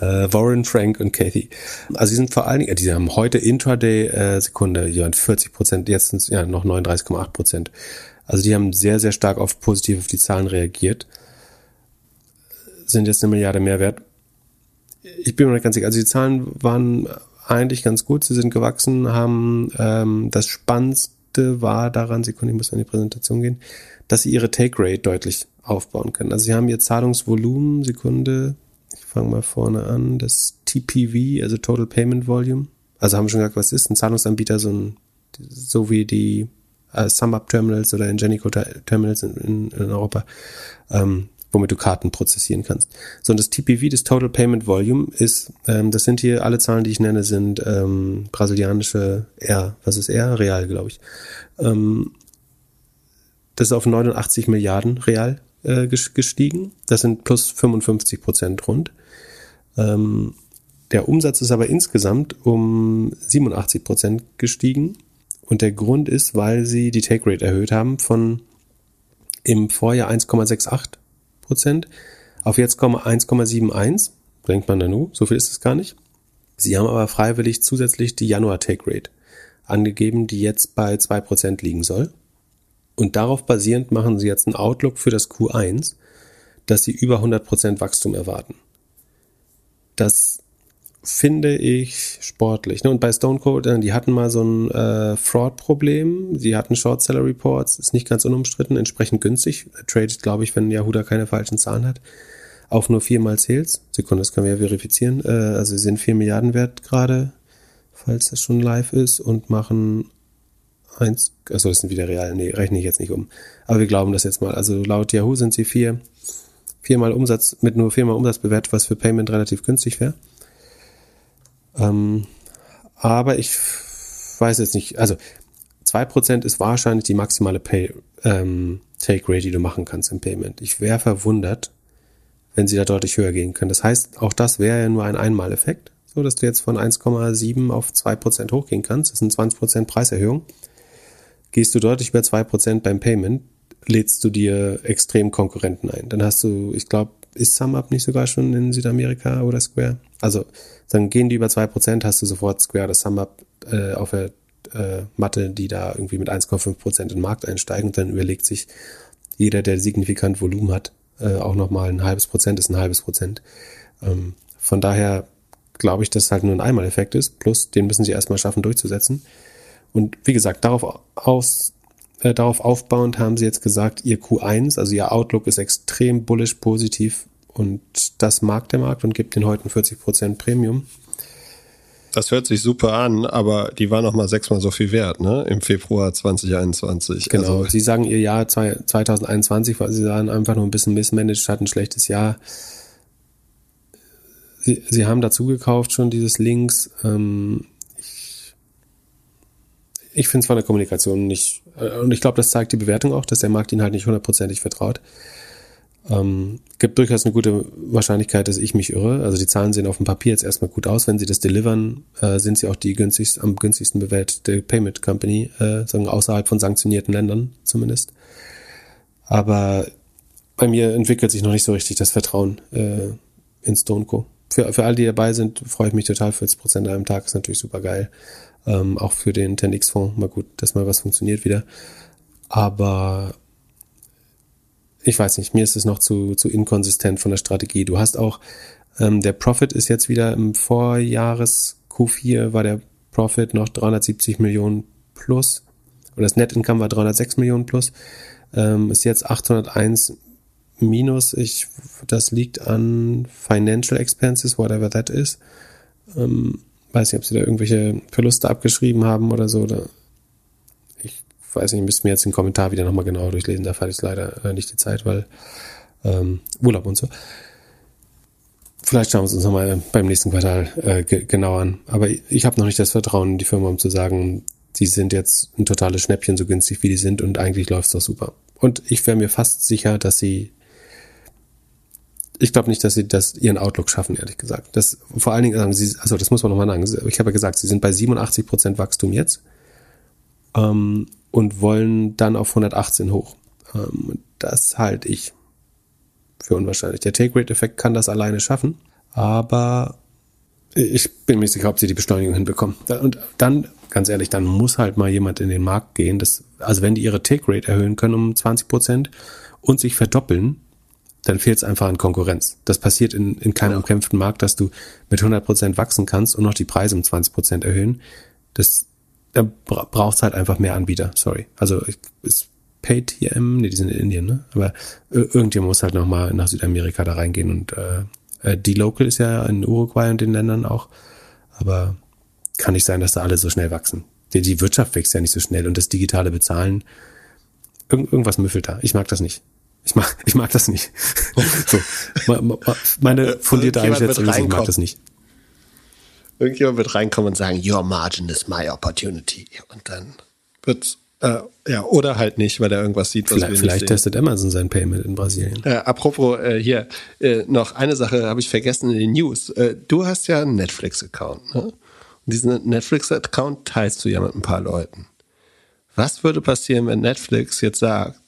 äh, Warren, Frank und Kathy. Also die sind vor allen Dingen, die haben heute Intraday äh, Sekunde, die waren 40 Prozent, jetzt sind ja noch 39,8 Prozent. Also die haben sehr, sehr stark auf positiv auf die Zahlen reagiert. Sind jetzt eine Milliarde mehr wert. Ich bin mir nicht ganz sicher. Also die Zahlen waren eigentlich ganz gut. Sie sind gewachsen, haben ähm, das Spannendste war daran, Sekunde, ich muss an die Präsentation gehen, dass sie ihre Take Rate deutlich aufbauen können. Also sie haben ihr Zahlungsvolumen, Sekunde, ich fange mal vorne an, das TPV, also Total Payment Volume. Also haben wir schon gesagt, was ist ein Zahlungsanbieter, so ein, so wie die äh, SumUp Terminals oder Ingenico Ter- Terminals in, in, in Europa, ähm, womit du Karten prozessieren kannst. So, und das TPV, das Total Payment Volume, ist, ähm, das sind hier alle Zahlen, die ich nenne, sind ähm, brasilianische R, was ist R? Real, glaube ich. Ähm, Das ist auf 89 Milliarden real äh, gestiegen. Das sind plus 55 Prozent rund. Ähm, der Umsatz ist aber insgesamt um 87 Prozent gestiegen. Und der Grund ist, weil sie die Take Rate erhöht haben von im Vorjahr 1,68 Prozent auf jetzt 1,71. Denkt man dann, nu, so viel ist es gar nicht. Sie haben aber freiwillig zusätzlich die Januar Take Rate angegeben, die jetzt bei 2% liegen soll. Und darauf basierend machen sie jetzt einen Outlook für das Q1, dass sie über 100% Wachstum erwarten. Das finde ich sportlich. Ne? Und bei Stone Cold, äh, die hatten mal so ein äh, Fraud-Problem. Sie hatten Short Seller Reports, ist nicht ganz unumstritten, entsprechend günstig. Tradet, glaube ich, wenn Yahoo da keine falschen Zahlen hat. Auf nur viermal Sales. Sekunde, das können wir ja verifizieren. Äh, also sie sind vier Milliarden wert gerade, falls das schon live ist, und machen eins, also das sind wieder real, nee, rechne ich jetzt nicht um. Aber wir glauben das jetzt mal. Also laut Yahoo sind sie vier, viermal Umsatz, mit nur viermal Umsatz bewertet, was für Payment relativ günstig wäre. Ähm, aber ich weiß jetzt nicht, also 2% ist wahrscheinlich die maximale Pay, ähm, Take Rate, die du machen kannst im Payment. Ich wäre verwundert, wenn sie da deutlich höher gehen können. Das heißt, auch das wäre ja nur ein Einmaleffekt, so dass du jetzt von 1,7 auf 2% hochgehen kannst. Das sind 20% Preiserhöhung. Gehst du deutlich über 2% beim Payment, lädst du dir extrem Konkurrenten ein. Dann hast du, ich glaube, ist SumUp nicht sogar schon in Südamerika oder Square? Also dann gehen die über 2%, hast du sofort Square oder SumUp äh, auf der äh, Matte, die da irgendwie mit 1,5% in den Markt einsteigen. Und dann überlegt sich jeder, der signifikant Volumen hat, äh, auch nochmal ein halbes Prozent ist ein halbes Prozent. Ähm, von daher glaube ich, dass es halt nur ein Einmaleffekt ist. Plus, den müssen sie erstmal schaffen durchzusetzen. Und wie gesagt, darauf aus, äh, darauf aufbauend haben sie jetzt gesagt, ihr Q1, also ihr Outlook ist extrem bullish positiv und das mag der Markt und gibt den heute 40% Premium. Das hört sich super an, aber die war noch mal sechsmal so viel wert, ne? Im Februar 2021. Genau. Also sie sagen ihr Jahr 2021, weil sie sagen einfach nur ein bisschen mismanaged, hat ein schlechtes Jahr. Sie, sie haben dazu gekauft schon dieses Links. Ähm, ich finde es von der Kommunikation nicht, äh, und ich glaube, das zeigt die Bewertung auch, dass der Markt ihnen halt nicht hundertprozentig vertraut. Ähm, gibt durchaus eine gute Wahrscheinlichkeit, dass ich mich irre. Also die Zahlen sehen auf dem Papier jetzt erstmal gut aus. Wenn sie das delivern, äh, sind sie auch die günstigst, am günstigsten bewertete Payment Company, äh, sagen außerhalb von sanktionierten Ländern zumindest. Aber bei mir entwickelt sich noch nicht so richtig das Vertrauen äh, in Stoneco. Für, für all die dabei sind, freue ich mich total. 40 Prozent an einem Tag ist natürlich super geil. Ähm, auch für den 10x-Fonds. Mal gut, dass mal was funktioniert wieder. Aber ich weiß nicht, mir ist es noch zu, zu inkonsistent von der Strategie. Du hast auch, ähm, der Profit ist jetzt wieder im Vorjahres Q4 war der Profit noch 370 Millionen plus oder das Net Income war 306 Millionen plus, ähm, ist jetzt 801 minus. Ich, das liegt an Financial Expenses, whatever that is. Ähm, weiß nicht, ob sie da irgendwelche Verluste abgeschrieben haben oder so. Oder weiß nicht, müssten wir jetzt den Kommentar wieder nochmal genauer durchlesen. Da hatte ich leider äh, nicht die Zeit, weil ähm, Urlaub und so. Vielleicht schauen wir es uns nochmal beim nächsten Quartal äh, genauer an. Aber ich habe noch nicht das Vertrauen in die Firma, um zu sagen, die sind jetzt ein totales Schnäppchen, so günstig wie die sind und eigentlich läuft's doch super. Und ich wäre mir fast sicher, dass sie ich glaube nicht, dass sie das ihren Outlook schaffen, ehrlich gesagt. Das vor allen Dingen sie, also das muss man nochmal sagen. Ich habe ja gesagt, sie sind bei 87 Prozent Wachstum jetzt. Ähm, und wollen dann auf 118 hoch. Ähm, das halte ich für unwahrscheinlich. Der Take-Rate-Effekt kann das alleine schaffen, aber ich bin mir sicher, ob sie die Beschleunigung hinbekommen. Und dann, ganz ehrlich, dann muss halt mal jemand in den Markt gehen. Das, also wenn die ihre Take-Rate erhöhen können um 20 Prozent und sich verdoppeln, dann fehlt es einfach an Konkurrenz. Das passiert in, in keinem umkämpften Markt, dass du mit 100 Prozent wachsen kannst und noch die Preise um 20 Prozent erhöhen. Das da braucht es halt einfach mehr Anbieter, sorry. Also ist PayTM, nee, die sind in Indien, ne? Aber irgendjemand muss halt nochmal nach Südamerika da reingehen und äh, äh, die Local ist ja in Uruguay und den Ländern auch, aber kann nicht sein, dass da alle so schnell wachsen. Die, die Wirtschaft wächst ja nicht so schnell und das digitale Bezahlen, irgend, irgendwas müffelt da. Ich mag das nicht. Ich mag, ich mag das nicht. so, meine fundierte Einschätzung ist, ich mag das nicht irgendjemand wird reinkommen und sagen, your margin is my opportunity. Und dann wird Äh, ja, oder halt nicht, weil er irgendwas sieht, was Vielleicht, wir nicht vielleicht sehen. testet Amazon sein Payment in Brasilien. Äh, apropos äh, hier, äh, noch eine Sache habe ich vergessen in den News. Äh, du hast ja einen Netflix-Account. Ne? Und diesen Netflix-Account teilst du ja mit ein paar Leuten. Was würde passieren, wenn Netflix jetzt sagt,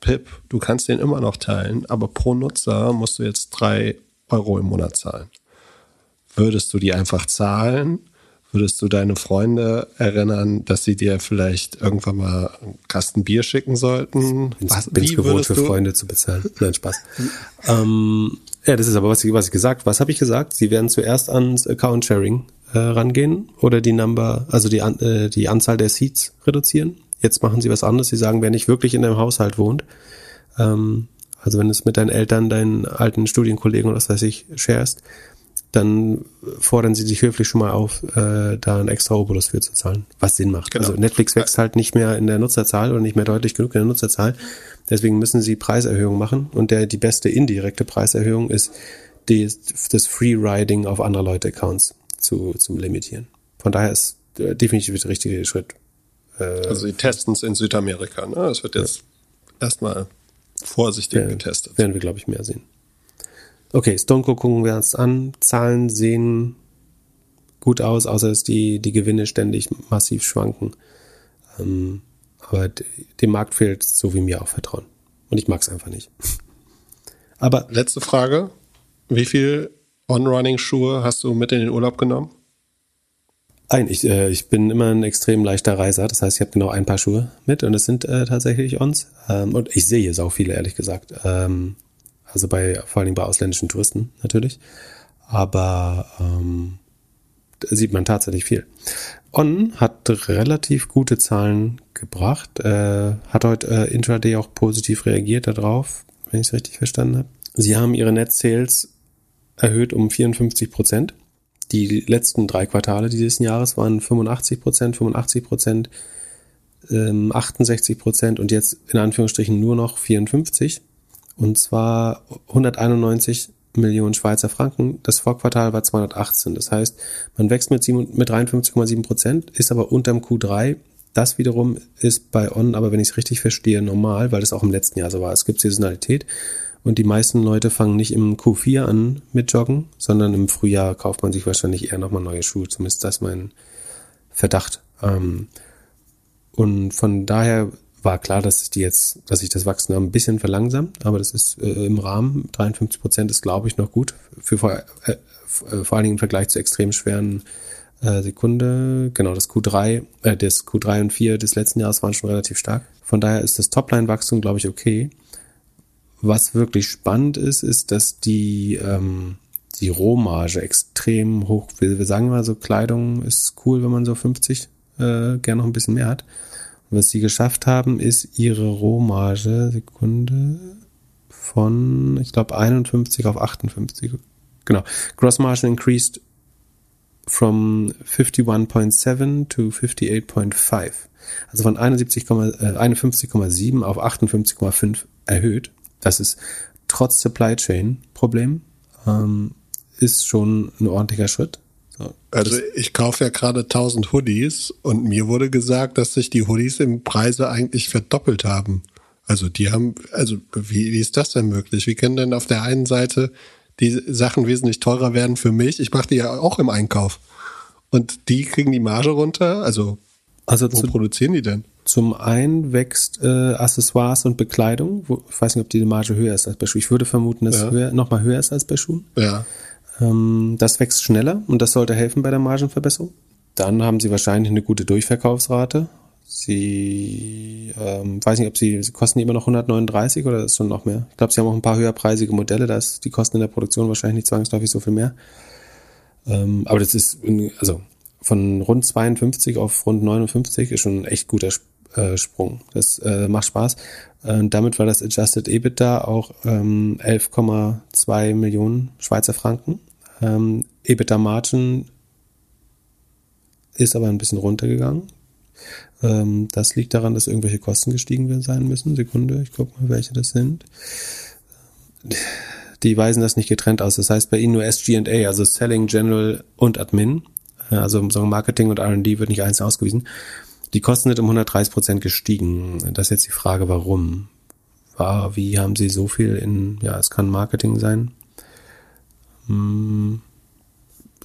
Pip, du kannst den immer noch teilen, aber pro Nutzer musst du jetzt drei Euro im Monat zahlen? Würdest du die einfach zahlen? Würdest du deine Freunde erinnern, dass sie dir vielleicht irgendwann mal einen Kasten Bier schicken sollten? Bin Was- bin's gewohnt, für du- Freunde zu bezahlen. Nein, Spaß. ähm, ja, das ist aber, was ich, was ich gesagt Was habe ich gesagt? Sie werden zuerst ans Account-Sharing äh, rangehen oder die Number, also die, äh, die Anzahl der Seats reduzieren. Jetzt machen sie was anderes. Sie sagen, wer nicht wirklich in deinem Haushalt wohnt, ähm, also wenn du es mit deinen Eltern, deinen alten Studienkollegen oder was weiß ich, sharest, dann fordern sie dich höflich schon mal auf, äh, da einen extra Obolus für zu zahlen, was Sinn macht. Genau. Also Netflix wächst halt nicht mehr in der Nutzerzahl oder nicht mehr deutlich genug in der Nutzerzahl. Deswegen müssen sie Preiserhöhungen machen und der die beste indirekte Preiserhöhung ist die, das Free-Riding auf andere Leute Accounts zu zum limitieren. Von daher ist äh, definitiv der richtige Schritt. Also die testen es in Südamerika. Ne? Es wird jetzt erstmal vorsichtig Ja, getestet. Werden wir, glaube ich, mehr sehen. Okay, Stone Cold gucken wir uns an. Zahlen sehen gut aus, außer dass die, die Gewinne ständig massiv schwanken. Ähm, aber dem Markt fehlt so wie mir auch Vertrauen. Und ich mag es einfach nicht. Aber Letzte Frage. Wie viel On-Running-Schuhe hast du mit in den Urlaub genommen? Ein, ich, äh, ich bin immer ein extrem leichter Reiser. Das heißt, ich habe genau ein paar Schuhe mit und es sind äh, tatsächlich uns. Ähm, und ich sehe sau viele, ehrlich gesagt. Ähm, also bei, vor allem bei ausländischen Touristen natürlich. Aber ähm, sieht man tatsächlich viel. On hat relativ gute Zahlen gebracht, äh, hat heute äh, Intraday auch positiv reagiert darauf, wenn ich es richtig verstanden habe. Sie haben ihre Net Sales erhöht um 54 Prozent. Die letzten drei Quartale dieses Jahres waren 85 Prozent, 85 Prozent, ähm, 68 Prozent und jetzt in Anführungsstrichen nur noch 54. Und zwar 191 Millionen Schweizer Franken. Das Vorquartal war 218. Das heißt, man wächst mit, mit 53,7 Prozent, ist aber unterm Q3. Das wiederum ist bei On, aber wenn ich es richtig verstehe, normal, weil das auch im letzten Jahr so war. Es gibt Saisonalität und die meisten Leute fangen nicht im Q4 an mit Joggen, sondern im Frühjahr kauft man sich wahrscheinlich eher nochmal neue Schuhe. Zumindest das mein Verdacht. Ähm, und von daher war klar, dass es die jetzt, dass sich das Wachstum ein bisschen verlangsamt, aber das ist äh, im Rahmen. 53 Prozent ist, glaube ich, noch gut für vor, äh, äh, vor allen Dingen im Vergleich zu extrem schweren äh, Sekunde. Genau, das Q3, äh, das Q3 und 4 des letzten Jahres waren schon relativ stark. Von daher ist das Topline-Wachstum, glaube ich, okay. Was wirklich spannend ist, ist, dass die, ähm, die Rohmarge extrem hoch, wir, sagen mal so, Kleidung ist cool, wenn man so 50 äh, gern noch ein bisschen mehr hat. Was sie geschafft haben, ist ihre Rohmarge, Sekunde, von, ich glaube, 51 auf 58. Genau. Gross Margin increased from 51.7 to 58.5. Also von 71, äh, 51,7 auf 58,5 erhöht. Das ist trotz Supply Chain Problem, ähm, ist schon ein ordentlicher Schritt. So, Also ich kaufe ja gerade 1000 Hoodies und mir wurde gesagt, dass sich die Hoodies im Preise eigentlich verdoppelt haben. Also die haben, also wie, wie ist das denn möglich? Wie können denn auf der einen Seite die Sachen wesentlich teurer werden für mich? Ich mache die ja auch im Einkauf. Und die kriegen die Marge runter? Also also wo zu, produzieren die denn? Zum einen wächst äh, Accessoires und Bekleidung. Wo, ich weiß nicht, ob die Marge höher ist als bei Schuhen. Ich würde vermuten, dass Ja. es höher, noch mal höher ist als bei Schuhen. Ja. Ähm, das wächst schneller und das sollte helfen bei der Margenverbesserung. Dann haben sie wahrscheinlich eine gute Durchverkaufsrate. Sie, ähm, weiß nicht, ob sie, sie kosten immer noch 139 oder ist schon noch mehr. Ich glaube, sie haben auch ein paar höherpreisige Modelle, da ist die Kosten in der Produktion wahrscheinlich nicht zwangsläufig so viel mehr. Ähm, aber das ist, also von rund 52 auf rund 59 ist schon ein echt guter Sp- äh, Sprung. Das äh, macht Spaß. Äh, damit war das Adjusted EBITDA auch ähm, 11,2 Millionen Schweizer Franken. Ähm, EBITDA Margin ist aber ein bisschen runtergegangen. Ähm, das liegt daran, dass irgendwelche Kosten gestiegen sein müssen. Sekunde, ich gucke mal, welche das sind. Die weisen das nicht getrennt aus. Das heißt bei ihnen nur SG&A, also Selling, General und Admin. Äh, Also Marketing und R&D wird nicht einzeln ausgewiesen. Die Kosten sind um 130 Prozent gestiegen. Das ist jetzt die Frage, warum? War, wie haben sie so viel in, ja, es kann Marketing sein. Hm,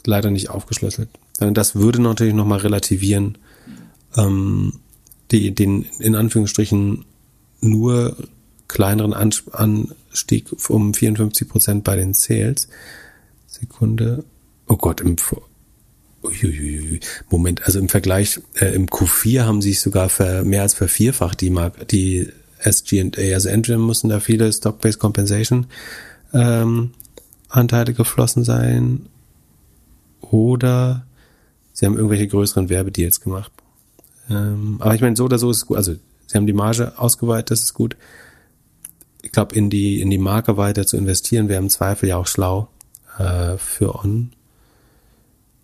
leider nicht aufgeschlüsselt. Das würde natürlich nochmal relativieren, ähm, die, den in Anführungsstrichen nur kleineren Anstieg um 54 Prozent bei den Sales. Sekunde. Oh Gott, im Moment, also im Vergleich äh, im Q4 haben sich sogar für mehr als vervierfacht die Mark die SG&A, also entweder müssen da viele Stock-Based Compensation ähm, Anteile geflossen sein oder sie haben irgendwelche größeren Werbedeals gemacht. Ähm, aber ich meine, so oder so ist es gut. Also sie haben die Marge ausgeweitet, das ist gut. Ich glaube, in die, in die Marke weiter zu investieren, wäre im Zweifel ja auch schlau äh, für On.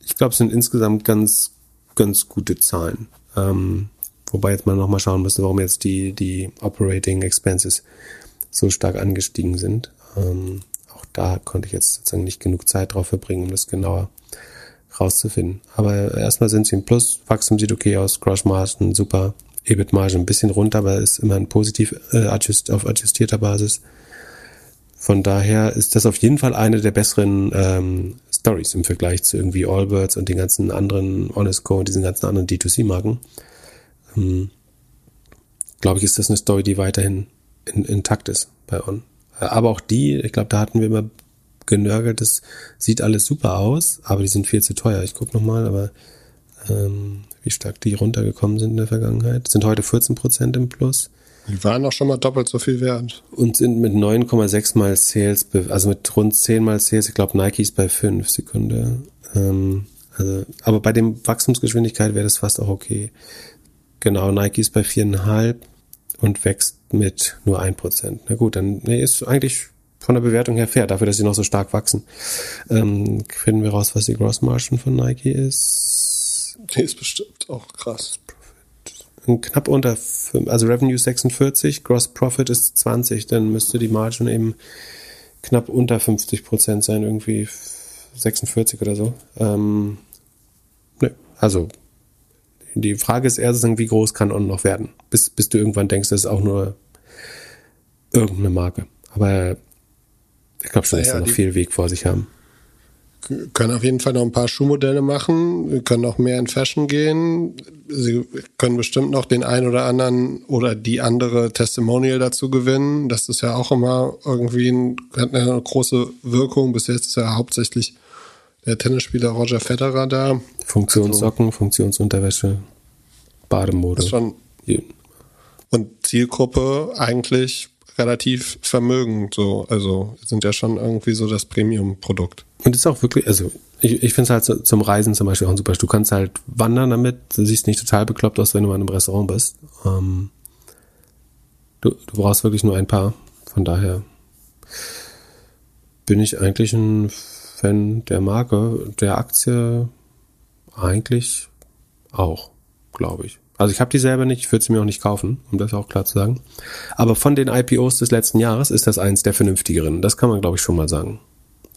Ich glaube, es sind insgesamt ganz, ganz gute Zahlen. Ähm, wobei jetzt mal nochmal schauen müsste, warum jetzt die, die Operating Expenses so stark angestiegen sind. Ähm, auch da konnte ich jetzt sozusagen nicht genug Zeit drauf verbringen, um das genauer rauszufinden. Aber erstmal sind sie im Plus, Wachstum sieht okay aus, Cross-Margen super, EBIT-Marge ein bisschen runter, aber ist immerhin positiv äh, adjust, auf adjustierter Basis. Von daher ist das auf jeden Fall eine der besseren ähm, Stories im Vergleich zu irgendwie Allbirds und den ganzen anderen Honestco und diesen ganzen anderen D2C-Marken. Ähm, glaube ich, ist das eine Story, die weiterhin in, intakt ist bei On. Aber auch die, ich glaube, da hatten wir immer genörgelt, das sieht alles super aus, aber die sind viel zu teuer. Ich gucke nochmal, aber ähm, wie stark die runtergekommen sind in der Vergangenheit. Sind heute 14 Prozent im Plus. Die waren auch schon mal doppelt so viel wert. Und sind mit 9,6 mal Sales, also mit rund 10 mal Sales, ich glaube Nike ist bei 5 Sekunde. Ähm, also, aber bei dem Wachstumsgeschwindigkeit wäre das fast auch okay. Genau, Nike ist bei 4,5 und wächst mit nur 1%. Na gut, dann nee, ist eigentlich von der Bewertung her fair, dafür, dass sie noch so stark wachsen. Ähm, finden wir raus, was die Gross Margin von Nike ist. Die ist bestimmt auch krass. Knapp unter, also Revenue 46, Gross Profit ist 20, dann müsste die Margin eben knapp unter 50 Prozent sein, irgendwie 46 oder so. Ähm, ne, also die Frage ist eher, wie groß kann On noch werden, bis, bis du irgendwann denkst, das ist auch nur irgendeine Marke. Aber ich glaube schon, dass naja, sie noch viel Weg vor sich haben. Können auf jeden Fall noch ein paar Schuhmodelle machen, wir können noch mehr in Fashion gehen. Sie können bestimmt noch den einen oder anderen oder die andere Testimonial dazu gewinnen. Das ist ja auch immer irgendwie ein, hat eine große Wirkung. Bis jetzt ist ja hauptsächlich der Tennisspieler Roger Federer da. Funktionssocken, also, Funktionsunterwäsche, Bademode. Schon, und Zielgruppe eigentlich relativ vermögend, so. Also sind ja schon irgendwie so das Premium-Produkt. Und ist auch wirklich, also ich, ich finde es halt so, zum Reisen zum Beispiel auch ein super. Du kannst halt wandern damit, du siehst nicht total bekloppt aus, wenn du mal in einem Restaurant bist. Ähm, du, du brauchst wirklich nur ein paar. Von daher bin ich eigentlich ein Fan der Marke, der Aktie eigentlich auch, glaube ich. Also ich habe die selber nicht, ich würde sie mir auch nicht kaufen, um das auch klar zu sagen. Aber von den IPOs des letzten Jahres ist das eins der vernünftigeren. Das kann man, glaube ich, schon mal sagen.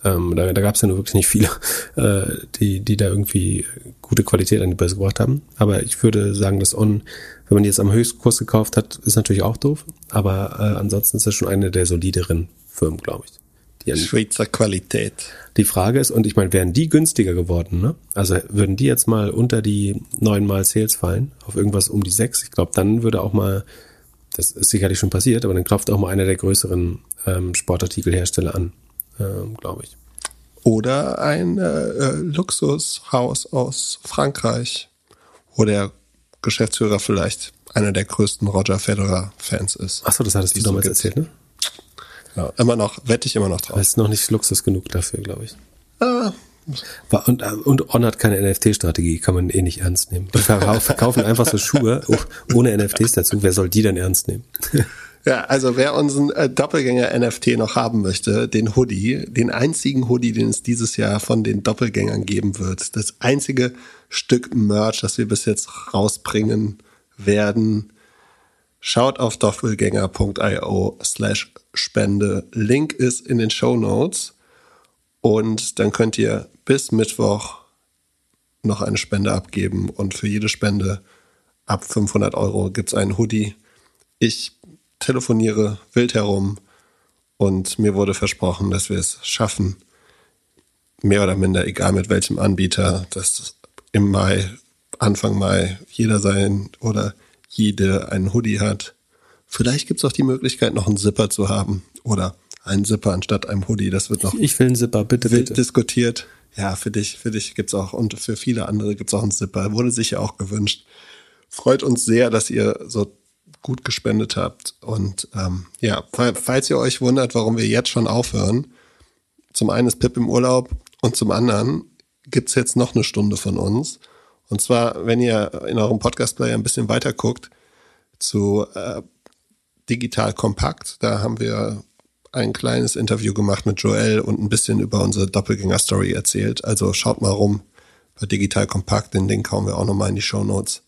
Ähm, da da gab es ja nur wirklich nicht viele, äh, die, die da irgendwie gute Qualität an die Börse gebracht haben. Aber ich würde sagen, dass On, wenn man die jetzt am Höchstkurs gekauft hat, ist natürlich auch doof. Aber äh, ansonsten ist das schon eine der solideren Firmen, glaube ich. Die Schweizer Qualität. Die Frage ist, und ich meine, wären die günstiger geworden, ne? Also würden die jetzt mal unter die neunmal Sales fallen, auf irgendwas um die sechs, ich glaube, dann würde auch mal, das ist sicherlich schon passiert, aber dann klopft auch mal einer der größeren ähm, Sportartikelhersteller an, ähm, glaube ich. Oder ein äh, äh, Luxushaus aus Frankreich, wo der Geschäftsführer vielleicht einer der größten Roger Federer-Fans ist. Achso, das hattest du damals erzählt, ne? Ja, immer noch, wette ich immer noch drauf. Das ist noch nicht Luxus genug dafür, glaube ich. Ah. Und, und On hat keine NFT-Strategie, kann man eh nicht ernst nehmen. Die verkaufen einfach so Schuhe ohne NFTs dazu. Wer soll die denn ernst nehmen? Ja, also wer unseren äh, Doppelgänger-NFT noch haben möchte, den Hoodie, den einzigen Hoodie, den es dieses Jahr von den Doppelgängern geben wird, das einzige Stück Merch, das wir bis jetzt rausbringen werden, Schaut auf doppelgänger.io slash Spende. Link ist in den Show Notes. Und dann könnt ihr bis Mittwoch noch eine Spende abgeben und für jede Spende ab 500 Euro gibt's einen Hoodie. Ich telefoniere wild herum und mir wurde versprochen, dass wir es schaffen, mehr oder minder, egal mit welchem Anbieter, dass im Mai, Anfang Mai, jeder sein oder jede einen Hoodie hat. Vielleicht gibt's auch die Möglichkeit, noch einen Zipper zu haben oder einen Zipper anstatt einem Hoodie. Das wird noch Ich will einen Zipper, bitte, bitte. diskutiert. Ja, für dich, für dich gibt's auch und für viele andere gibt's auch einen Zipper. Wurde sicher auch gewünscht. Freut uns sehr, dass ihr so gut gespendet habt. Und ähm, ja, fall- falls ihr euch wundert, warum wir jetzt schon aufhören, zum einen ist Pip im Urlaub und zum anderen gibt's jetzt noch eine Stunde von uns. Und zwar, wenn ihr in eurem Podcast-Player ein bisschen weiter guckt, zu äh, Digital Kompakt. Da haben wir ein kleines Interview gemacht mit Joel und ein bisschen über unsere Doppelgänger-Story erzählt. Also schaut mal rum bei Digital Kompakt. Den Link hauen wir auch nochmal in die Show Notes.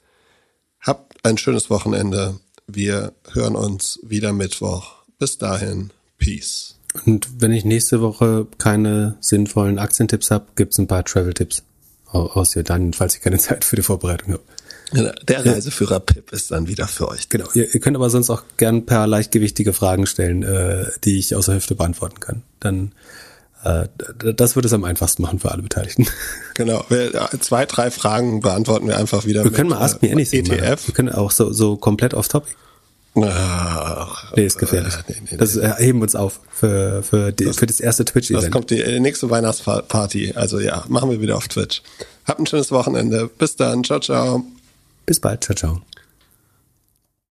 Habt ein schönes Wochenende. Wir hören uns wieder Mittwoch. Bis dahin. Peace. Und wenn ich nächste Woche keine sinnvollen Aktientipps habe, gibt's ein paar Travel-Tipps au- aus Jordanien, falls ich keine Zeit für die Vorbereitung habe. Der Reiseführer Pip ist dann wieder für euch. Genau. Ihr, ihr könnt aber sonst auch gern per leichtgewichtige Fragen stellen, äh, die ich aus der Hüfte beantworten kann. Dann das würde es am einfachsten machen für alle Beteiligten. Genau. Wir, äh, zwei, drei Fragen beantworten wir einfach wieder. Wir können mal Ask Me Anything machen. ETF. Wir können auch so, so komplett off topic. Ach, Nee, ist gefährlich. äh, nee, nee, Das äh, heben wir uns auf für, für, die, für das erste Das Twitch-Event. kommt die äh, nächste Weihnachtsparty. Also ja, machen wir wieder auf Twitch. Habt ein schönes Wochenende. Bis dann. Ciao, ciao. Bis bald. Ciao, ciao.